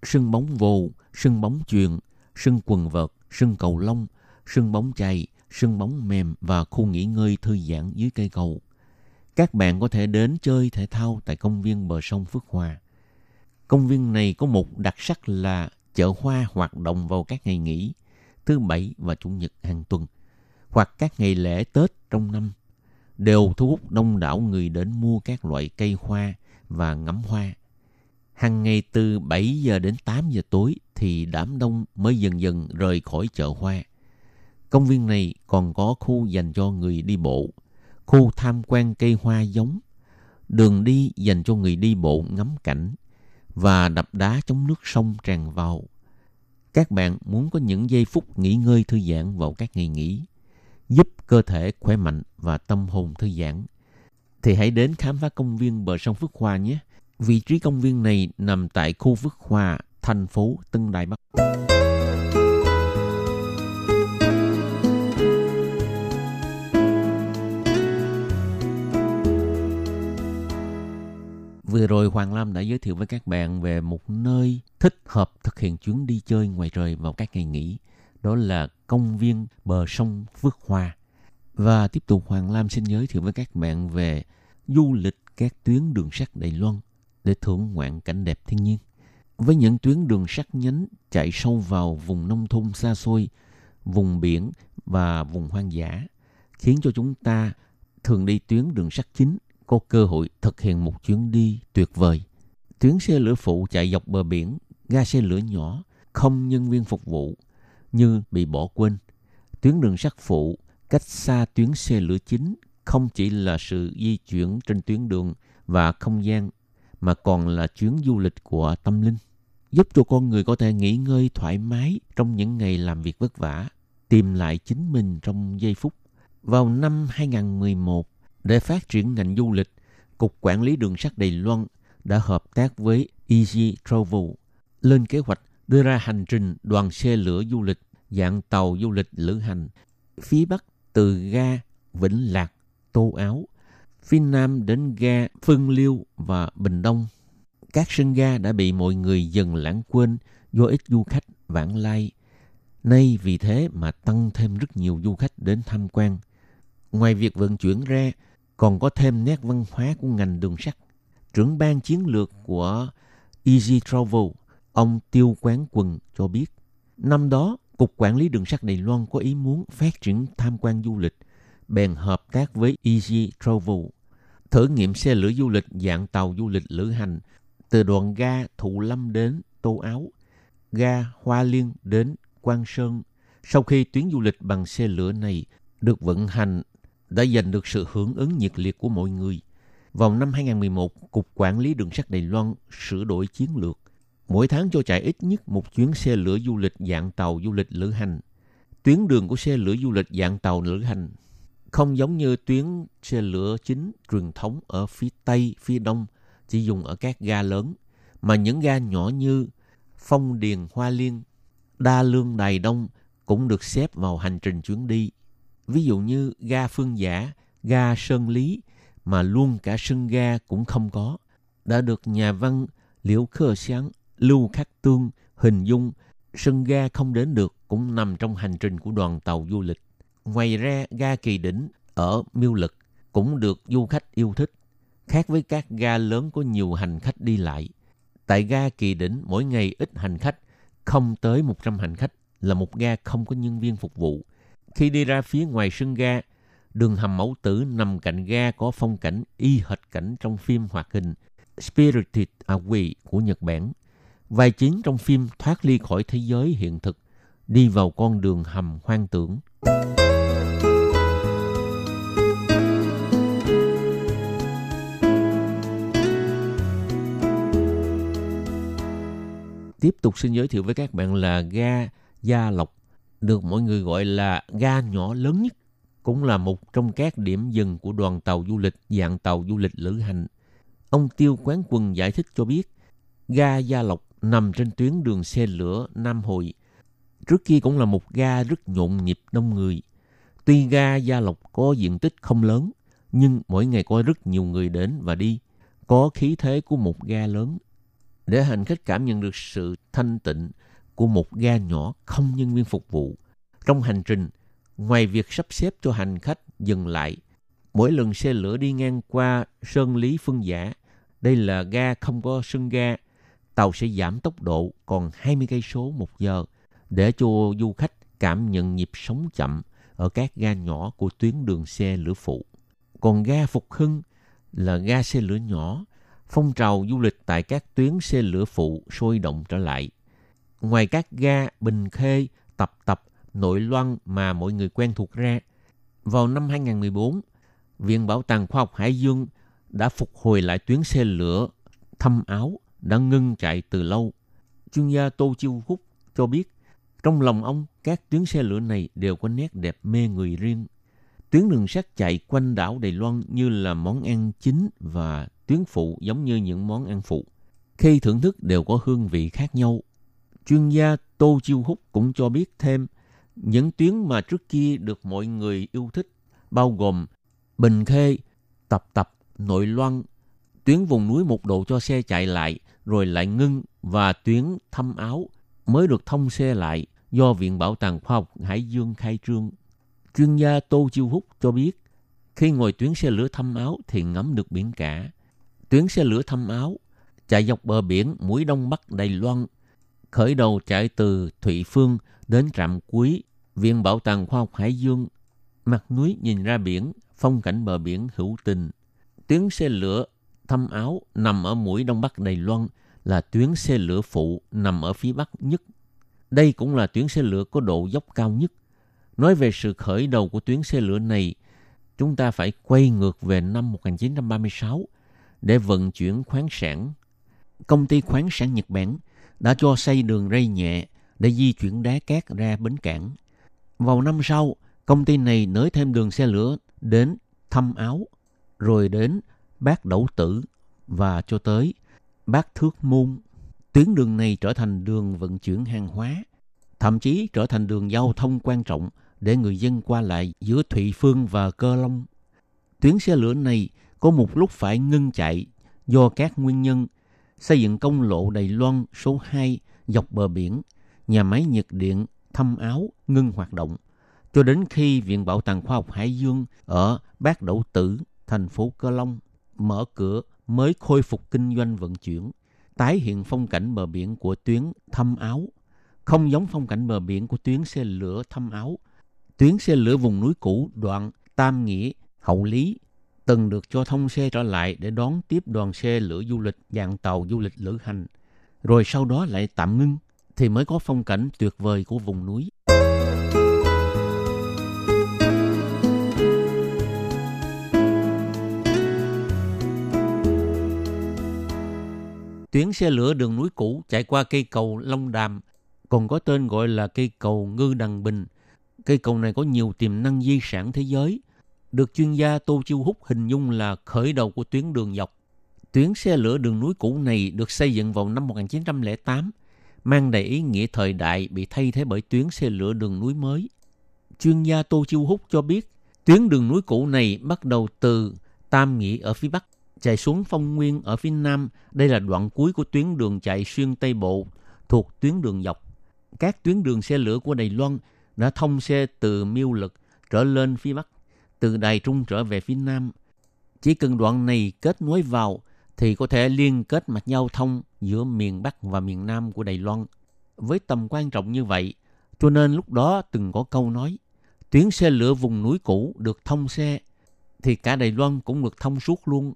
sân bóng vồ, sân bóng chuyền, sân quần vợt, sân cầu lông, sân bóng chày, sân bóng mềm và khu nghỉ ngơi thư giãn dưới cây cầu. Các bạn có thể đến chơi thể thao tại công viên bờ sông Phước Hòa. Công viên này có một đặc sắc là chợ hoa hoạt động vào các ngày nghỉ, thứ bảy và chủ nhật hàng tuần, hoặc các ngày lễ Tết trong năm đều thu hút đông đảo người đến mua các loại cây hoa và ngắm hoa. Hàng ngày từ 7 giờ đến 8 giờ tối thì đám đông mới dần dần rời khỏi chợ hoa. Công viên này còn có khu dành cho người đi bộ, khu tham quan cây hoa giống, đường đi dành cho người đi bộ ngắm cảnh và đập đá chống nước sông tràn vào. Các bạn muốn có những giây phút nghỉ ngơi thư giãn vào các ngày nghỉ, giúp cơ thể khỏe mạnh và tâm hồn thư giãn, thì hãy đến khám phá công viên bờ sông Phước Hòa nhé. Vị trí công viên này nằm tại khu Phước Hòa, thành phố Tân Đài Bắc. Vừa rồi Hoàng Lam đã giới thiệu với các bạn về một nơi thích hợp thực hiện chuyến đi chơi ngoài trời vào các ngày nghỉ. Đó là công viên bờ sông Phước Hòa. Và tiếp tục Hoàng Lam xin giới thiệu với các bạn về du lịch các tuyến đường sắt Đài Loan để thưởng ngoạn cảnh đẹp thiên nhiên. Với những tuyến đường sắt nhánh chạy sâu vào vùng nông thôn xa xôi, vùng biển và vùng hoang dã, khiến cho chúng ta thường đi tuyến đường sắt chính có cơ hội thực hiện một chuyến đi tuyệt vời. Tuyến xe lửa phụ chạy dọc bờ biển, ga xe lửa nhỏ, không nhân viên phục vụ, như bị bỏ quên. Tuyến đường sắt phụ cách xa tuyến xe lửa chính không chỉ là sự di chuyển trên tuyến đường và không gian mà còn là chuyến du lịch của tâm linh giúp cho con người có thể nghỉ ngơi thoải mái trong những ngày làm việc vất vả, tìm lại chính mình trong giây phút. Vào năm 2011, để phát triển ngành du lịch, Cục Quản lý Đường sắt Đài Loan đã hợp tác với Easy Travel lên kế hoạch đưa ra hành trình đoàn xe lửa du lịch dạng tàu du lịch lữ hành phía Bắc từ ga Vĩnh Lạc, Tô Áo, phía Nam đến ga Phương Liêu và Bình Đông. Các sân ga đã bị mọi người dần lãng quên do ít du khách vãng lai. Nay vì thế mà tăng thêm rất nhiều du khách đến tham quan. Ngoài việc vận chuyển ra, còn có thêm nét văn hóa của ngành đường sắt. Trưởng ban chiến lược của Easy Travel, ông Tiêu Quán Quần cho biết, năm đó Cục Quản lý Đường sắt Đài Loan có ý muốn phát triển tham quan du lịch, bèn hợp tác với Easy Travel, thử nghiệm xe lửa du lịch dạng tàu du lịch lữ hành từ đoạn ga Thụ Lâm đến Tô Áo, ga Hoa Liên đến Quang Sơn. Sau khi tuyến du lịch bằng xe lửa này được vận hành đã giành được sự hưởng ứng nhiệt liệt của mọi người. Vào năm 2011, Cục Quản lý Đường sắt Đài Loan sửa đổi chiến lược. Mỗi tháng cho chạy ít nhất một chuyến xe lửa du lịch dạng tàu du lịch lữ hành. Tuyến đường của xe lửa du lịch dạng tàu lữ hành không giống như tuyến xe lửa chính truyền thống ở phía Tây, phía Đông chỉ dùng ở các ga lớn, mà những ga nhỏ như Phong Điền, Hoa Liên, Đa Lương, Đài Đông cũng được xếp vào hành trình chuyến đi. Ví dụ như ga Phương Giả, ga Sơn Lý mà luôn cả sân ga cũng không có, đã được nhà văn Liễu Khơ Sáng, Lưu Khắc Tương hình dung sân ga không đến được cũng nằm trong hành trình của đoàn tàu du lịch. Ngoài ra, ga Kỳ Đỉnh ở Miêu Lực cũng được du khách yêu thích, khác với các ga lớn có nhiều hành khách đi lại. Tại ga Kỳ Đỉnh, mỗi ngày ít hành khách, không tới 100 hành khách là một ga không có nhân viên phục vụ. Khi đi ra phía ngoài sân ga, đường hầm mẫu tử nằm cạnh ga có phong cảnh y hệt cảnh trong phim hoạt hình Spirited Away của Nhật Bản. Vai chính trong phim thoát ly khỏi thế giới hiện thực, đi vào con đường hầm hoang tưởng. Tiếp tục xin giới thiệu với các bạn là ga Gia Lộc, được mọi người gọi là ga nhỏ lớn nhất, cũng là một trong các điểm dừng của đoàn tàu du lịch dạng tàu du lịch lữ hành. Ông Tiêu Quán Quân giải thích cho biết, ga Gia Lộc nằm trên tuyến đường xe lửa Nam Hội. Trước kia cũng là một ga rất nhộn nhịp đông người. Tuy ga Gia Lộc có diện tích không lớn, nhưng mỗi ngày có rất nhiều người đến và đi, có khí thế của một ga lớn để hành khách cảm nhận được sự thanh tịnh của một ga nhỏ không nhân viên phục vụ. Trong hành trình, ngoài việc sắp xếp cho hành khách dừng lại, mỗi lần xe lửa đi ngang qua Sơn Lý Phương Giả, đây là ga không có sân ga, tàu sẽ giảm tốc độ còn 20 cây số một giờ để cho du khách cảm nhận nhịp sống chậm ở các ga nhỏ của tuyến đường xe lửa phụ. Còn ga Phục Hưng là ga xe lửa nhỏ phong trào du lịch tại các tuyến xe lửa phụ sôi động trở lại. Ngoài các ga Bình Khê, Tập Tập, Nội Loan mà mọi người quen thuộc ra, vào năm 2014, Viện Bảo tàng Khoa học Hải Dương đã phục hồi lại tuyến xe lửa thăm áo đã ngưng chạy từ lâu. Chuyên gia Tô Chiêu Húc cho biết, trong lòng ông, các tuyến xe lửa này đều có nét đẹp mê người riêng. Tuyến đường sắt chạy quanh đảo Đài Loan như là món ăn chính và tuyến phụ giống như những món ăn phụ. Khi thưởng thức đều có hương vị khác nhau. Chuyên gia Tô Chiêu Húc cũng cho biết thêm những tuyến mà trước kia được mọi người yêu thích bao gồm Bình Khê, Tập Tập, Nội Loan, tuyến vùng núi một độ cho xe chạy lại rồi lại ngưng và tuyến thăm áo mới được thông xe lại do Viện Bảo tàng Khoa học Hải Dương khai trương. Chuyên gia Tô Chiêu Húc cho biết khi ngồi tuyến xe lửa thăm áo thì ngắm được biển cả tuyến xe lửa thăm áo chạy dọc bờ biển mũi đông bắc Đài Loan, khởi đầu chạy từ Thụy Phương đến trạm cuối Viện Bảo tàng Khoa học Hải Dương, mặt núi nhìn ra biển, phong cảnh bờ biển hữu tình. Tuyến xe lửa thăm áo nằm ở mũi đông bắc Đài Loan là tuyến xe lửa phụ nằm ở phía bắc nhất. Đây cũng là tuyến xe lửa có độ dốc cao nhất. Nói về sự khởi đầu của tuyến xe lửa này, chúng ta phải quay ngược về năm 1936 để vận chuyển khoáng sản. Công ty khoáng sản Nhật Bản đã cho xây đường ray nhẹ để di chuyển đá cát ra bến cảng. Vào năm sau, công ty này nới thêm đường xe lửa đến Thâm Áo, rồi đến Bác Đẩu Tử và cho tới Bác Thước Môn. Tuyến đường này trở thành đường vận chuyển hàng hóa, thậm chí trở thành đường giao thông quan trọng để người dân qua lại giữa Thụy Phương và Cơ Long. Tuyến xe lửa này có một lúc phải ngưng chạy do các nguyên nhân xây dựng công lộ Đài Loan số 2 dọc bờ biển, nhà máy nhiệt điện Thâm áo ngưng hoạt động cho đến khi Viện Bảo tàng Khoa học Hải Dương ở Bát Đậu Tử, thành phố Cơ Long mở cửa mới khôi phục kinh doanh vận chuyển, tái hiện phong cảnh bờ biển của tuyến Thâm áo, không giống phong cảnh bờ biển của tuyến xe lửa Thâm áo. Tuyến xe lửa vùng núi cũ đoạn Tam Nghĩa, Hậu Lý từng được cho thông xe trở lại để đón tiếp đoàn xe lửa du lịch dạng tàu du lịch lữ hành, rồi sau đó lại tạm ngưng thì mới có phong cảnh tuyệt vời của vùng núi. Tuyến xe lửa đường núi cũ chạy qua cây cầu Long Đàm, còn có tên gọi là cây cầu Ngư Đằng Bình. Cây cầu này có nhiều tiềm năng di sản thế giới – được chuyên gia Tô Chiêu Húc hình dung là khởi đầu của tuyến đường dọc. Tuyến xe lửa đường núi cũ này được xây dựng vào năm 1908, mang đầy ý nghĩa thời đại bị thay thế bởi tuyến xe lửa đường núi mới. Chuyên gia Tô Chiêu Húc cho biết, tuyến đường núi cũ này bắt đầu từ Tam Nghĩa ở phía Bắc, chạy xuống Phong Nguyên ở phía Nam. Đây là đoạn cuối của tuyến đường chạy xuyên Tây Bộ thuộc tuyến đường dọc. Các tuyến đường xe lửa của Đài Loan đã thông xe từ Miêu Lực trở lên phía Bắc, từ Đài Trung trở về phía Nam. Chỉ cần đoạn này kết nối vào thì có thể liên kết mạch giao thông giữa miền Bắc và miền Nam của Đài Loan. Với tầm quan trọng như vậy, cho nên lúc đó từng có câu nói, tuyến xe lửa vùng núi cũ được thông xe, thì cả Đài Loan cũng được thông suốt luôn.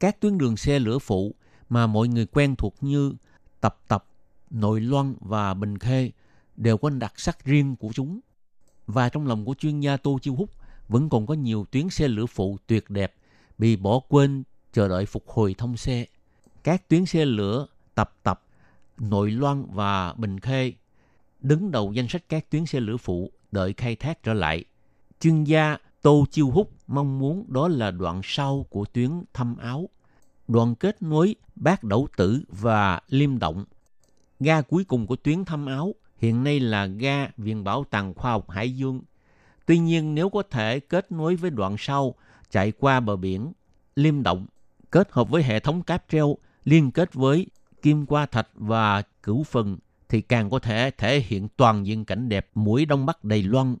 Các tuyến đường xe lửa phụ mà mọi người quen thuộc như Tập Tập, Nội Loan và Bình Khê đều có đặc sắc riêng của chúng. Và trong lòng của chuyên gia Tô Chiêu Húc vẫn còn có nhiều tuyến xe lửa phụ tuyệt đẹp bị bỏ quên chờ đợi phục hồi thông xe. Các tuyến xe lửa Tập Tập, Nội Loan và Bình Khê đứng đầu danh sách các tuyến xe lửa phụ đợi khai thác trở lại. Chuyên gia Tô Chiêu Húc mong muốn đó là đoạn sau của tuyến thăm áo, đoạn kết nối Bát Đẩu Tử và Liêm Động. Ga cuối cùng của tuyến thăm áo hiện nay là ga Viện Bảo tàng Khoa học Hải Dương. Tuy nhiên nếu có thể kết nối với đoạn sau chạy qua bờ biển, Liêm Động, kết hợp với hệ thống cáp treo liên kết với Kim Qua Thạch và Cửu Phần thì càng có thể thể hiện toàn diện cảnh đẹp mũi Đông Bắc Đài Loan.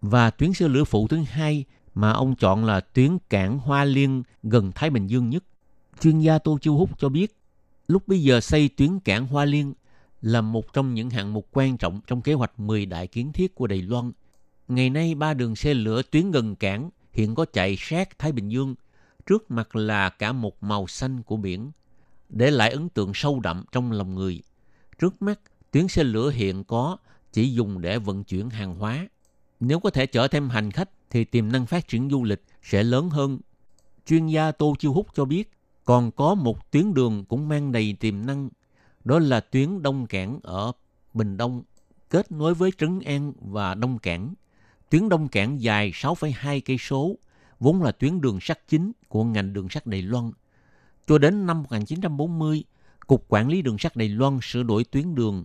Và tuyến xe lửa phụ thứ hai mà ông chọn là tuyến cảng Hoa Liên gần Thái Bình Dương nhất. Chuyên gia Tô Chu Húc cho biết, lúc bây giờ xây tuyến cảng Hoa Liên là một trong những hạng mục quan trọng trong kế hoạch 10 đại kiến thiết của Đài Loan. Ngày nay, ba đường xe lửa tuyến gần cảng hiện có chạy sát Thái Bình Dương, trước mặt là cả một màu xanh của biển, để lại ấn tượng sâu đậm trong lòng người. Trước mắt, tuyến xe lửa hiện có chỉ dùng để vận chuyển hàng hóa. Nếu có thể chở thêm hành khách thì tiềm năng phát triển du lịch sẽ lớn hơn. Chuyên gia Tô Chiêu Húc cho biết, còn có một tuyến đường cũng mang đầy tiềm năng, đó là tuyến Đông Cảng ở Bình Đông, kết nối với Trấn An và Đông Cảng. Tuyến Đông Cảng dài 6,2 cây số, vốn là tuyến đường sắt chính của ngành đường sắt Đài Loan. Cho đến năm 1940, Cục Quản lý Đường sắt Đài Loan sửa đổi tuyến đường,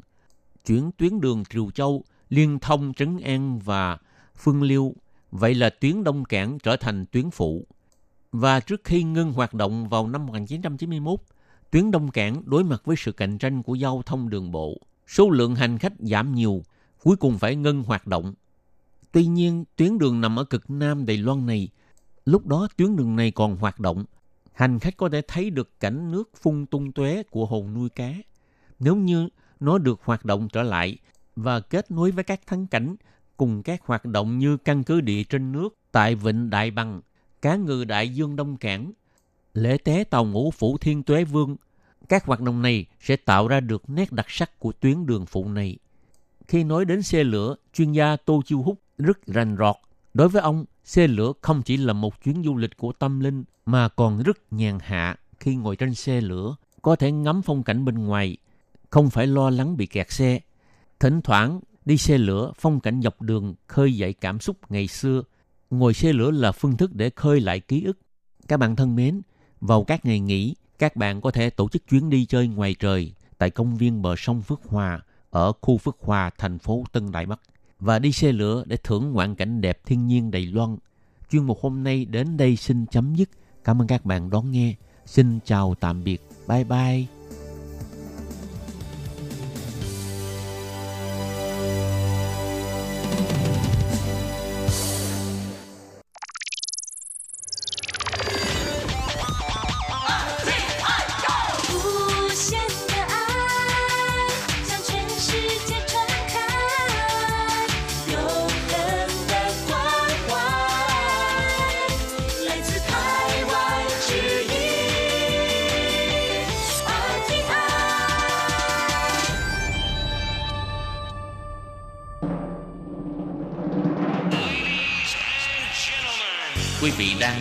chuyển tuyến đường Triều Châu liên thông Trấn An và Phương Liêu. Vậy là tuyến Đông Cảng trở thành tuyến phụ. Và trước khi ngưng hoạt động vào năm 1991, tuyến Đông Cảng đối mặt với sự cạnh tranh của giao thông đường bộ. Số lượng hành khách giảm nhiều, cuối cùng phải ngưng hoạt động. Tuy nhiên, tuyến đường nằm ở cực nam Đài Loan này, lúc đó tuyến đường này còn hoạt động. Hành khách có thể thấy được cảnh nước phun tung tóe của hồ nuôi cá. Nếu như nó được hoạt động trở lại và kết nối với các thắng cảnh cùng các hoạt động như căn cứ địa trên nước tại Vịnh Đại Bằng, cá ngừ Đại Dương Đông Cảng, lễ tế tàu ngũ phủ Thiên Tuế Vương. Các hoạt động này sẽ tạo ra được nét đặc sắc của tuyến đường phụ này. Khi nói đến xe lửa, chuyên gia Tô Chiêu Húc rất rành rọt. Đối với ông, xe lửa không chỉ là một chuyến du lịch của tâm linh mà còn rất nhàn hạ khi ngồi trên xe lửa, có thể ngắm phong cảnh bên ngoài, không phải lo lắng bị kẹt xe. Thỉnh thoảng đi xe lửa, phong cảnh dọc đường khơi dậy cảm xúc ngày xưa. Ngồi xe lửa là phương thức để khơi lại ký ức. Các bạn thân mến, vào các ngày nghỉ, các bạn có thể tổ chức chuyến đi chơi ngoài trời tại công viên bờ sông Phước Hòa ở khu Phước Hòa, thành phố Tân Đại Bắc và đi xe lửa để thưởng ngoạn cảnh đẹp thiên nhiên Đài Loan. Chuyên mục hôm nay đến đây xin chấm dứt. Cảm ơn các bạn đón nghe. Xin chào tạm biệt. Bye bye.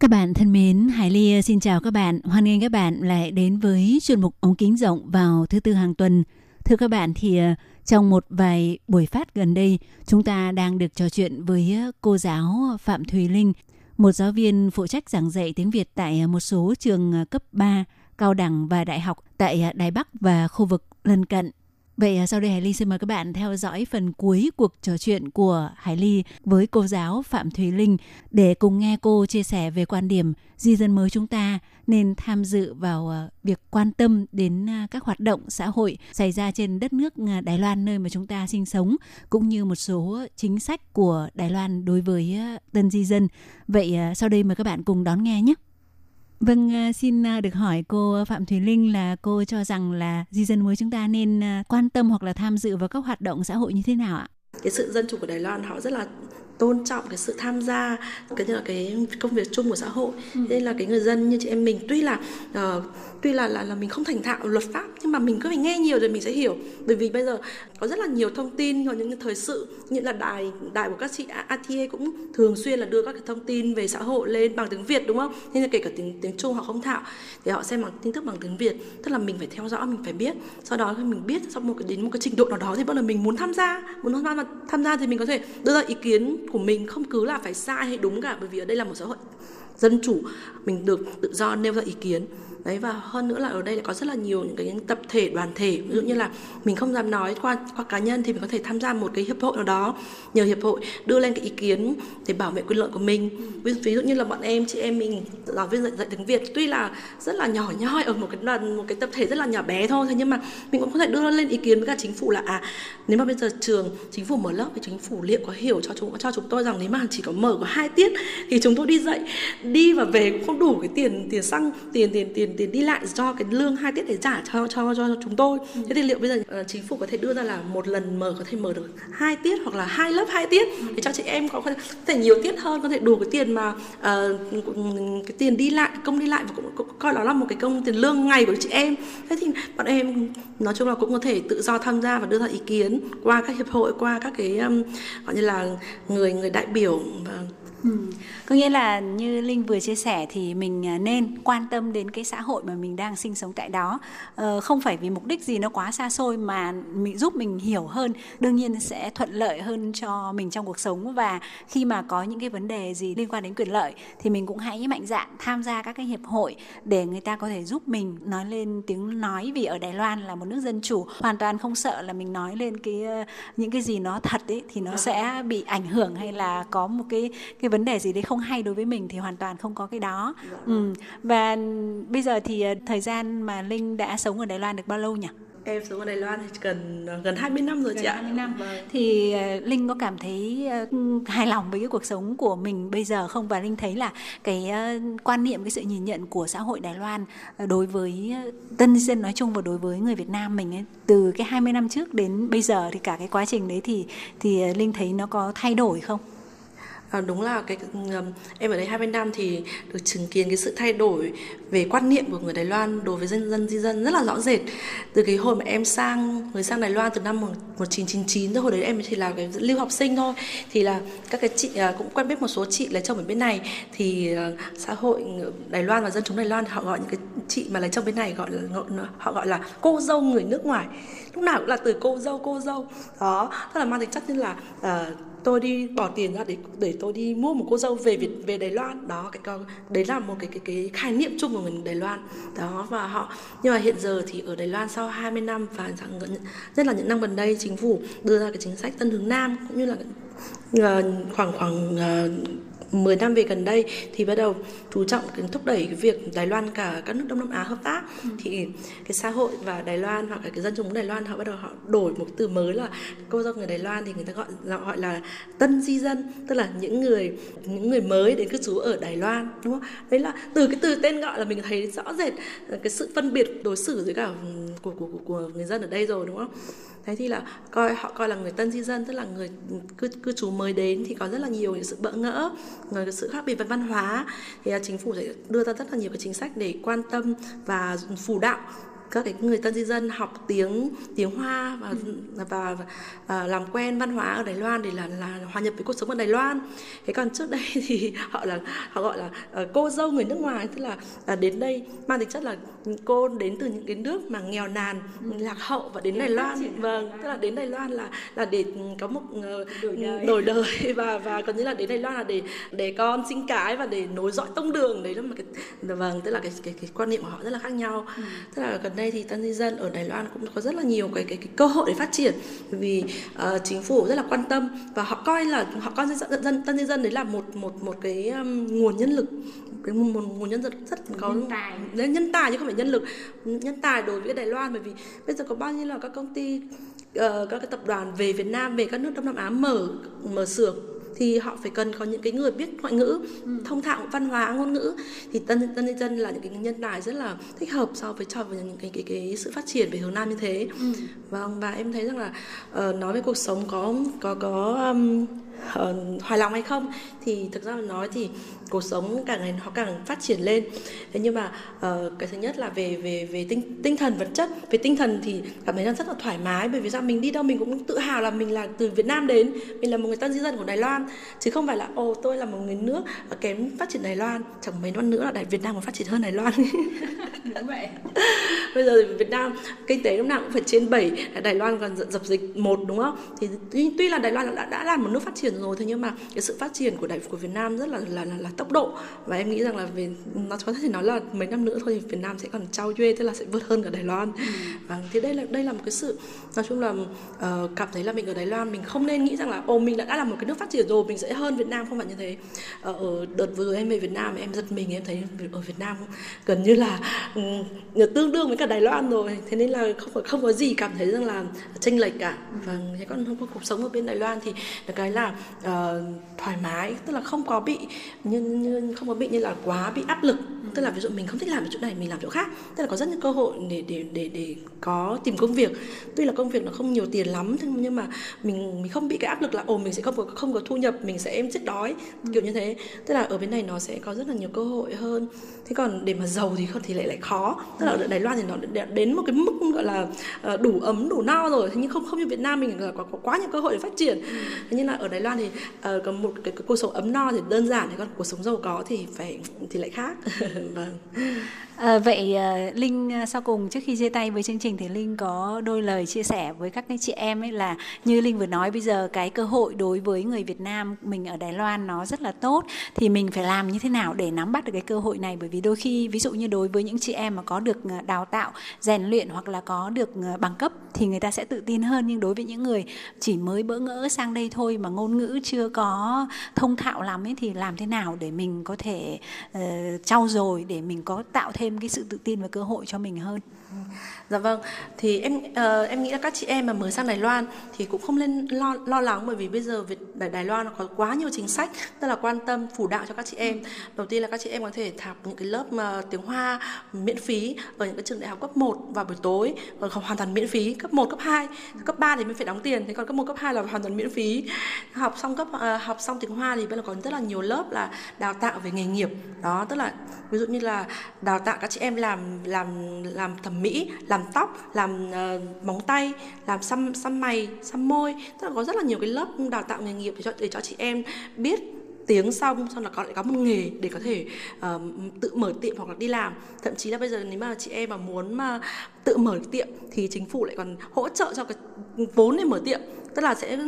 Các bạn thân mến, Hải Ly ờ, xin chào các bạn. Hoan nghênh các bạn lại đến với chuyên mục ống kính rộng vào thứ tư hàng tuần. Thưa các bạn thì ờ, trong một vài buổi phát gần đây, chúng ta đang được trò chuyện với ờ, cô giáo Phạm Thùy Linh, một giáo viên phụ trách giảng dạy tiếng Việt tại một số trường cấp 3, cao đẳng và đại học tại Đài Bắc và khu vực lân cận. Vậy à, sau đây Hải Ly xin mời các bạn theo dõi phần cuối cuộc trò chuyện của Hải Ly với cô giáo Phạm Thùy Linh để cùng nghe cô chia sẻ về quan điểm di dân mới chúng ta nên tham dự vào à, việc quan tâm đến à, các hoạt động xã hội xảy ra trên đất nước Đài Loan, nơi mà chúng ta sinh sống, cũng như một số chính sách của Đài Loan đối với tân di dân. Vậy sau đây mời các bạn cùng đón nghe nhé. Vâng, xin được hỏi cô Phạm Thùy Linh là cô cho rằng là di dân mới chúng ta nên quan tâm hoặc là tham dự vào các hoạt động xã hội như thế nào ạ? Cái sự dân chủ của Đài Loan họ rất là tôn trọng cái sự tham gia cái như là cái công việc chung của xã hội ừ. nên là cái người dân như chị em mình tuy là uh, tuy là, là là mình không thành thạo luật pháp nhưng mà mình cứ phải nghe nhiều rồi mình sẽ hiểu bởi vì bây giờ có rất là nhiều thông tin hoặc những thời sự, như là đài đài của các chị ATA cũng thường xuyên là đưa các cái thông tin về xã hội lên bằng tiếng Việt, đúng không? Nên là kể cả tiếng tiếng Trung họ không thạo, thì họ xem bằng, tin tức bằng tiếng Việt. Tức là mình phải theo dõi, mình phải biết. Sau đó khi mình biết, sau một cái, đến một cái trình độ nào đó thì bắt đầu mình muốn tham gia. Muốn tham gia tham gia thì mình có thể đưa ra ý kiến của mình, không cứ là phải sai hay đúng cả, bởi vì ở đây là một xã hội dân chủ. Mình được tự do nêu ra ý kiến đấy và hơn nữa là ở đây lại có rất là nhiều những cái tập thể đoàn thể. Ví dụ như là mình không dám nói qua qua cá nhân thì mình có thể tham gia một cái hiệp hội nào đó nhờ hiệp hội đưa lên cái ý kiến để bảo vệ quyền lợi của mình. Ví, ví dụ như là bọn em chị em mình giáo viên dạy, dạy tiếng việt tuy là rất là nhỏ nhoi ở một cái đoàn một cái tập thể rất là nhỏ bé thôi thế nhưng mà mình cũng có thể đưa lên ý kiến với cả chính phủ là à nếu mà bây giờ trường chính phủ mở lớp thì chính phủ liệu có hiểu cho chúng cho chúng tôi rằng nếu mà chỉ có mở có hai tiết thì chúng tôi đi dạy đi và về cũng không đủ cái tiền tiền xăng tiền tiền tiền tiền đi lại cho cái lương hai tiết để trả cho cho cho chúng tôi ừ. thế thì liệu bây giờ uh, chính phủ có thể đưa ra là một lần mở có thể mở được hai tiết hoặc là hai lớp hai tiết ừ. để cho chị em có thể nhiều tiết hơn có thể đủ cái tiền mà uh, cái tiền đi lại công đi lại và cũng, cũng coi đó là một cái công tiền lương ngày của chị em thế thì bọn em nói chung là cũng có thể tự do tham gia và đưa ra ý kiến qua các hiệp hội qua các cái um, gọi như là người người đại biểu và Ừ. Có nghĩa là như Linh vừa chia sẻ thì mình à, nên quan tâm đến cái xã hội mà mình đang sinh sống tại đó. Ờ, không phải vì mục đích gì nó quá xa xôi mà mình giúp mình hiểu hơn đương nhiên sẽ thuận lợi hơn cho mình trong cuộc sống. Và khi mà có những cái vấn đề gì liên quan đến quyền lợi thì mình cũng hãy mạnh dạn tham gia các cái hiệp hội để người ta có thể giúp mình nói lên tiếng nói. Vì ở Đài Loan là một nước dân chủ hoàn toàn không sợ là mình nói lên cái ờ, những cái gì nó thật ấy thì nó sẽ bị ảnh hưởng hay là có một cái cái cái vấn đề gì đấy không hay đối với mình thì hoàn toàn không có cái đó ừ. và bây giờ thì ờ, thời gian mà linh đã sống ở đài loan được bao lâu nhỉ Em sống ở Đài Loan thì gần gần 20 năm rồi gần chị ạ. 20 năm. Vâng. Thì uh, Linh có cảm thấy hài lòng với cái cuộc sống của mình bây giờ không và Linh thấy là cái quan niệm cái sự nhìn nhận của xã hội Đài Loan đối với tân dân nói chung và đối với người Việt Nam mình ấy, từ cái 20 năm trước đến bây giờ thì cả cái quá trình đấy thì thì Linh thấy nó có thay đổi không? À, đúng là cái em ở đây 20 năm thì được chứng kiến cái sự thay đổi về quan niệm của người Đài Loan đối với dân dân di dân rất là rõ rệt. Từ cái hồi mà em sang người sang Đài Loan từ năm 1999 thôi hồi đấy em chỉ là cái lưu học sinh thôi. Thì là các cái chị à, cũng quen biết một số chị lấy chồng ở bên này. Thì à, xã hội Đài Loan và dân chúng Đài Loan họ gọi những cái chị mà lấy chồng bên này gọi là họ gọi là cô dâu người nước ngoài. Lúc nào cũng là từ cô dâu cô dâu. Đó tức là mang tính chất như là uh, tôi đi bỏ tiền ra để để tôi đi mua một cô dâu về Việt, về Đài Loan. Đó, cái con đấy là một cái cái cái khái niệm chung của người Đài Loan. Đó, và họ, nhưng mà hiện giờ thì ở Đài Loan sau 20 năm và nhất là những năm gần đây, chính phủ đưa ra cái chính sách Tân hướng Nam cũng như là ờ, khoảng khoảng ờ, 10 năm về gần đây thì bắt đầu chú trọng thúc đẩy cái việc Đài Loan cả các nước Đông Nam Á hợp tác. Ừ. thì cái xã hội và Đài Loan hoặc là cái dân chúng Đài Loan họ bắt đầu họ đổi một từ mới là cô dâu người Đài Loan thì người ta gọi là gọi là tân di dân tức là những người những người mới đến cư trú ở Đài Loan đúng không? Đấy là từ cái từ tên gọi là mình thấy rõ rệt cái sự phân biệt đối xử với cả của của của, của người dân ở đây rồi đúng không thế thì là coi, họ coi là người tân di dân, tức là người cư cư trú mới đến thì có rất là nhiều những sự bỡ ngỡ, người sự khác biệt về văn hóa. Thì à, chính phủ sẽ đưa ra rất là nhiều cái chính sách để quan tâm và phủ đạo các cái người tân di dân học tiếng tiếng Hoa và và, và, và làm quen văn hóa ở Đài Loan để là là hòa nhập với cuộc sống ở Đài Loan. Thế còn trước đây [LAUGHS] thì họ là họ gọi là uh, cô dâu người nước ngoài tức là uh, đến đây mang tính chất là cô đến từ những cái nước mà nghèo nàn, lạc hậu và đến Đài Loan vâng, tức là đến Đài Loan là là để có một uh, đổi, đời. đổi đời [LAUGHS] và và còn như là đến Đài Loan là để để con sinh cái và để nối dõi tông đường đấy là một cái vâng tức là cái cái, cái quan niệm của họ rất là khác nhau. Ừ. Tức là gần đây thì tân di dân ở Đài Loan cũng có rất là nhiều cái cái, cái cơ hội để phát triển. Vì uh, chính phủ rất là quan tâm và họ coi là họ coi dân, dân tân di dân đấy là một một một cái um, nguồn nhân lực cái một nguồn nhân lực rất có nhân tài. Nhân tài chứ không phải nhân lực. Nhân tài đối với Đài Loan bởi vì bây giờ có bao nhiêu là các công ty uh, các cái tập đoàn về Việt Nam về các nước Đông Nam Á mở mở xưởng thì họ phải cần có những cái người biết ngoại ngữ ừ. thông thạo văn hóa ngôn ngữ thì tân tân nhân dân là những cái nhân tài rất là thích hợp so với cho với những cái cái, cái sự phát triển về hướng nam như thế ừ. vâng và em thấy rằng là uh, nói về cuộc sống có có có um, uh, hài lòng hay không? Thì thực ra mà nói thì cuộc sống càng ngày nó càng phát triển lên. Thế nhưng mà uh, cái thứ nhất là về về về tinh tinh thần vật chất. Về tinh thần thì cảm thấy rất là thoải mái bởi vì sao? Mình đi đâu mình cũng tự hào là mình là từ Việt Nam đến. Mình là một người tân di dân của Đài Loan. Chứ không phải là ồ tôi là một người nước kém phát triển Đài Loan. Chẳng mấy năm nữa là Đài Việt Nam còn phát triển hơn Đài Loan. Đúng vậy. [LAUGHS] Bây giờ thì Việt Nam kinh tế lúc nào cũng phải trên 7 Đài Loan còn dập dịch một đúng không? Thì tuy, tuy là Đài Loan đã, đã là một nước phát triển rồi. Thế nhưng mà cái sự phát triển của đại của Việt Nam rất là là là, là tốc độ. Và em nghĩ rằng là về nó có thể nói là mấy năm nữa thôi thì Việt Nam sẽ còn trao duyên tức là sẽ vượt hơn cả Đài Loan. Ừ. và thì đây là đây là một cái sự nói chung là uh, cảm thấy là mình ở Đài Loan mình không nên nghĩ rằng là ồ mình đã, đã là một cái nước phát triển rồi mình sẽ hơn Việt Nam. Không phải như thế. Uh, ở đợt vừa rồi em về Việt Nam em giật mình em thấy ở Việt Nam gần như là um, tương đương với cả Đài Loan rồi. Thế nên là không không có gì cảm thấy rằng là chênh lệch cả. Và thế còn cuộc sống ở bên Đài Loan thì cái là uh, thoải mái tức là không có bị như, như không có bị như là quá bị áp lực. Tức là ví dụ mình không thích làm ở chỗ này mình làm chỗ khác. Tức là có rất nhiều cơ hội để để để để có tìm công việc. Tuy là công việc nó không nhiều tiền lắm nhưng mà mình mình không bị cái áp lực là ồ mình sẽ không có không có thu nhập mình sẽ em chết đói. Kiểu như thế. Tức là ở bên này nó sẽ có rất là nhiều cơ hội hơn. Thế còn để mà giàu thì không thì lại lại khó. Tức là ở Đài Loan thì nó đến một cái mức gọi là ờ, đủ ấm đủ no rồi. Nhưng không không như Việt Nam mình là có, có quá nhiều cơ hội để phát triển. Thế nhưng là ở Đài Loan thì uh, có một cái, cái cuộc sống ấm no thì đơn giản thì còn cuộc sống giàu có thì phải thì lại khác. [LAUGHS] Vâng. À, vậy uh, Linh sau cùng trước khi chia tay với chương trình thì Linh có đôi lời chia sẻ với các cái chị em ấy là như Linh vừa nói bây giờ cái cơ hội đối với người Việt Nam mình ở Đài Loan nó rất là tốt thì mình phải làm như thế nào để nắm bắt được cái cơ hội này? Bởi vì đôi khi ví dụ như đối với những chị em mà có được đào tạo rèn luyện hoặc là có được bằng cấp thì người ta sẽ tự tin hơn. Nhưng đối với những người chỉ mới bỡ ngỡ sang đây thôi mà ngôn ngữ chưa có thông thạo lắm ấy thì làm thế nào để mình có thể uh, trau dồi để mình có tạo thêm thêm cái sự tự tin và cơ hội cho mình hơn? Dạ vâng, thì em uh, em nghĩ là các chị em mà mới sang Đài Loan thì cũng không nên lo lo lắng bởi vì bây giờ Việt Đài, Đài Loan có quá nhiều chính sách rất là quan tâm phủ đạo cho các chị em. Đầu tiên là các chị em có thể học những cái lớp mà tiếng Hoa miễn phí ở những cái trường đại học cấp 1 vào buổi tối còn hoàn toàn miễn phí, cấp 1, cấp 2, cấp 3 thì mới phải đóng tiền, thế còn cấp 1, cấp 2 là hoàn toàn miễn phí. Học xong cấp uh, học xong tiếng Hoa thì bây giờ có rất là nhiều lớp là đào tạo về nghề nghiệp. Đó, tức là ví dụ như là đào tạo các chị em làm làm làm thẩm mỹ làm tóc làm uh, móng tay làm xăm xăm mày xăm môi. Tức là có rất là nhiều cái lớp đào tạo nghề nghiệp để cho để cho chị em biết tiếng xong xong là có lại có một nghề để có thể uh, tự mở tiệm hoặc là đi làm. Thậm chí là bây giờ nếu mà chị em mà muốn mà tự mở tiệm thì chính phủ lại còn hỗ trợ cho cái vốn để mở tiệm. Tức là sẽ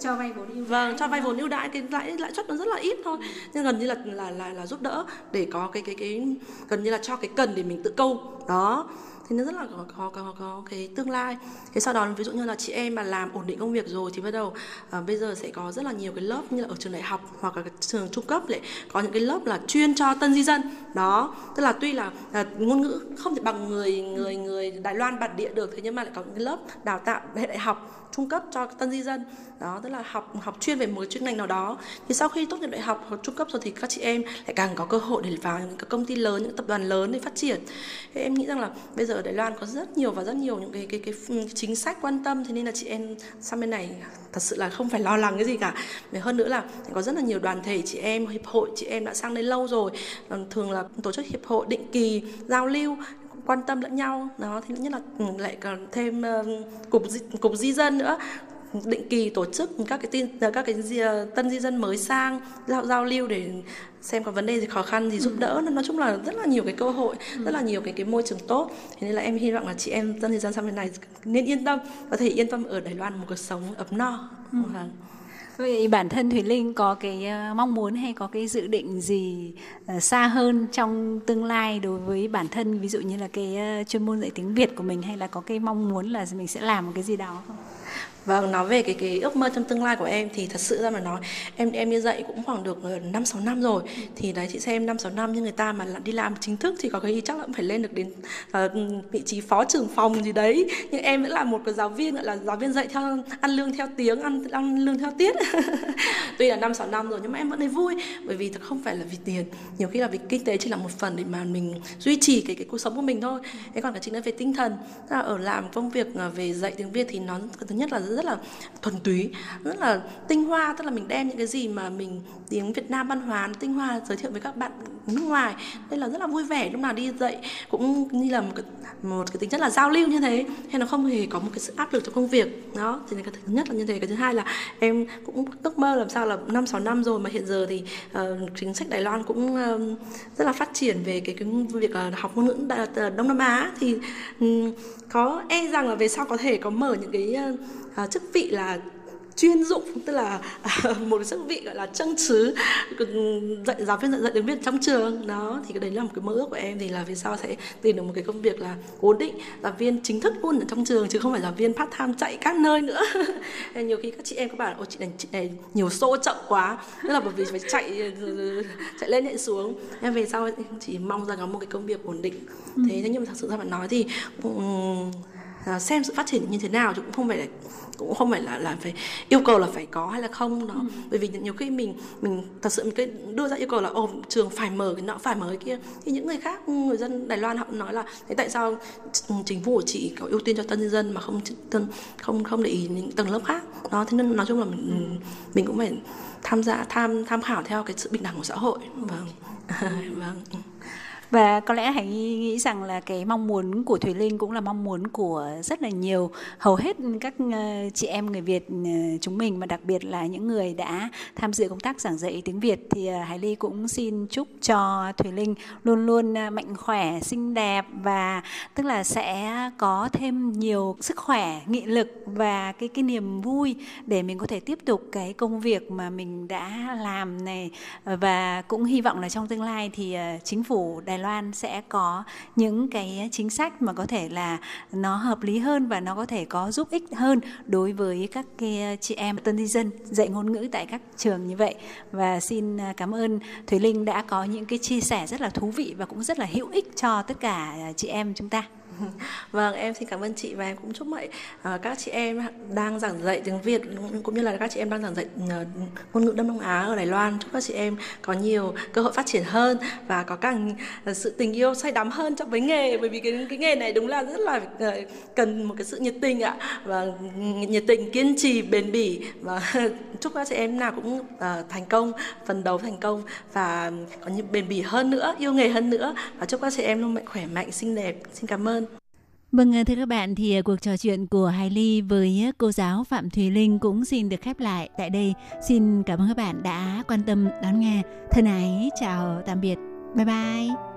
cho vay vốn ưu vâng cho vay vốn ưu đãi cái lãi lãi suất nó rất là ít thôi. Nhưng gần như là là là là giúp đỡ để có cái cái cái gần như là cho cái cần để mình tự câu. Đó thì nó rất là có, có, có, có cái tương lai. Thế sau đó ví dụ như là chị em mà làm ổn định công việc rồi thì bắt đầu à, bây giờ sẽ có rất là nhiều cái lớp như là ở trường đại học hoặc là trường trung cấp lại có những cái lớp là chuyên cho tân di dân. Đó tức là tuy là, là ngôn ngữ không thể bằng người người người Đài Loan bản địa được thế nhưng mà lại có những cái lớp đào tạo hệ đại học trung cấp cho tân di dân. Đó tức là học học chuyên về một chuyên ngành nào đó. Thì sau khi tốt nghiệp đại học hoặc trung cấp rồi thì các chị em lại càng có cơ hội để vào những công ty lớn những tập đoàn lớn để phát triển. Thì em nghĩ rằng là bây giờ ở Đài Loan có rất nhiều và rất nhiều những cái cái cái, cái chính sách quan tâm thế nên là chị em sang bên này thật sự là không phải lo lắng cái gì cả. Và hơn nữa là có rất là nhiều đoàn thể chị em hiệp hội chị em đã sang đây lâu rồi. Ờ, thường là tổ chức hiệp hội định kỳ giao lưu quan tâm lẫn nhau đó thì nhất là ừ, lại còn thêm uh, cục di, cục di dân nữa định kỳ tổ chức các cái tin các cái tân di dân mới sang giao giao lưu để xem có vấn đề gì khó khăn gì giúp ừ. đỡ nói chung là rất là nhiều cái cơ hội ừ. rất là nhiều cái cái môi trường tốt thế nên là em hy vọng là chị em tân di dân sang bên này nên yên tâm có thể yên tâm ở Đài Loan một cuộc sống ấm no ừ. Vâng. Vậy bản thân Thủy Linh có cái ờ, mong muốn hay có cái dự định gì ờ, xa hơn trong tương lai đối với bản thân ví dụ như là cái ờ, chuyên môn dạy tiếng Việt của mình hay là có cái mong muốn là mình sẽ làm một cái gì đó không? Vâng, nói về cái cái ước mơ trong tương lai của em thì thật sự ra mà nói em em đi dạy cũng khoảng được ờ, 5 6 năm rồi. Thì đấy chị xem 5 6 năm như người ta mà đi làm chính thức thì có cái chắc là cũng phải lên được đến uh, vị trí phó trưởng phòng gì đấy. Nhưng em vẫn là một cái giáo viên gọi là giáo viên dạy theo ăn lương theo tiếng, ăn ăn lương theo tiết. [LAUGHS] Tuy là 5 6 năm rồi nhưng mà em vẫn thấy vui bởi vì thật không phải là vì tiền. Nhiều khi là vì kinh tế chỉ là một phần để mà mình duy trì cái cái cuộc sống của mình thôi. Thế còn cái chính là về tinh thần. Là ở làm công việc ờ, về dạy tiếng Việt thì nó thứ nhất là rất là thuần túy rất là tinh hoa. Tức là mình đem những cái gì mà mình tiếng Việt Nam văn hóa tinh hoa giới thiệu với các bạn nước ngoài nên là rất là vui vẻ. Lúc nào đi dạy cũng như là một cái, một cái tính chất là giao lưu như thế hay nó không hề có một cái sự áp lực trong công việc. Đó thì cái thứ nhất là như thế. Cái thứ hai là em cũng ước mơ làm sao là năm sáu năm rồi mà hiện giờ thì uh, chính sách Đài Loan cũng uh, rất là phát triển về cái cái việc uh, học ngôn ngữ Đông Nam Á. Thì um, có e rằng là về sau có thể có mở những cái uh, chức vị là chuyên dụng tức là [LAUGHS] một chức vị gọi là chân chứ dạy giáo viên dạy, dạy tiếng việt trong trường. Đó thì cái đấy là một cái mơ ước của em. Thì là về sau sẽ tìm được một cái công việc là ổn định giáo viên chính thức luôn ở trong trường chứ không phải giáo viên part time chạy các nơi nữa. [LAUGHS] Nhiều khi các chị em các bạn ôi chị này, chị này nhiều xô chậm quá. Tức là bởi vì phải chạy [LAUGHS] chạy lên chạy xuống. Em về sau chỉ mong rằng có một cái công việc ổn định. Ừ. thế nhưng mà thật sự ra mà nói thì xem sự phát triển như thế nào chứ cũng không phải là cũng không phải là là phải yêu cầu là phải có hay là không đó ừ. bởi vì nhiều khi mình mình thật sự mình cứ đưa ra yêu cầu là ồ trường phải mở cái nọ phải mở cái kia. Thì những người khác người dân Đài Loan họ nói là thế tại sao chính phủ chỉ có ưu tiên cho tân nhân dân mà không không không để ý những tầng lớp khác? Đó thế nên nói chung là mình mình cũng phải tham gia tham tham khảo theo cái sự bình đẳng của xã hội. Vâng. [LAUGHS] Vâng và có lẽ hãy nghĩ rằng là cái mong muốn của Thùy Linh cũng là mong muốn của rất là nhiều hầu hết các ờ, chị em người Việt ờ, chúng mình mà đặc biệt là những người đã tham dự công tác giảng dạy tiếng Việt thì ờ, Hải Ly cũng xin chúc cho Thùy Linh luôn luôn mạnh khỏe, xinh đẹp và tức là sẽ có thêm nhiều sức khỏe, nghị lực và cái cái niềm vui để mình có thể tiếp tục cái công việc mà mình đã làm này. Và cũng hy vọng là trong tương lai thì chính phủ Đài Loan sẽ có những cái chính sách mà có thể là nó hợp lý hơn và nó có thể có giúp ích hơn đối với các cái chị em tân di dân dạy ngôn ngữ tại các trường như vậy và xin à, cảm ơn Thùy Linh đã có những cái chia sẻ rất là thú vị và cũng rất là hữu ích cho tất cả à, chị em chúng ta. [LAUGHS] Vâng, em xin cảm ơn chị và em cũng chúc mọi uh, các chị em đang giảng dạy tiếng Việt cũng như là các chị em đang giảng dạy uh, ngôn ngữ Đông Nam Á ở Đài Loan. Chúc các chị em có nhiều cơ hội phát triển hơn và có càng uh, ờ, sự tình yêu say đắm hơn trong với nghề bởi vì cái cái nghề này đúng là rất là uh, cần một cái sự nhiệt tình ạ. Và nhiệt tình kiên trì bền bỉ. Và [LAUGHS] chúc các chị em nào cũng uh, thành công phần đầu thành công và có những bền bỉ hơn nữa yêu nghề hơn nữa. Và chúc các chị em luôn mạnh khỏe mạnh xinh đẹp. Xin cảm ơn. Vâng, ờ, thưa các bạn, thì ờ, cuộc trò chuyện của Hải Ly với ờ, cô giáo Phạm Thùy Linh cũng xin được khép lại tại đây. Xin cảm ơn các bạn đã quan tâm đón nghe. Thân ái, chào tạm biệt. Bye bye.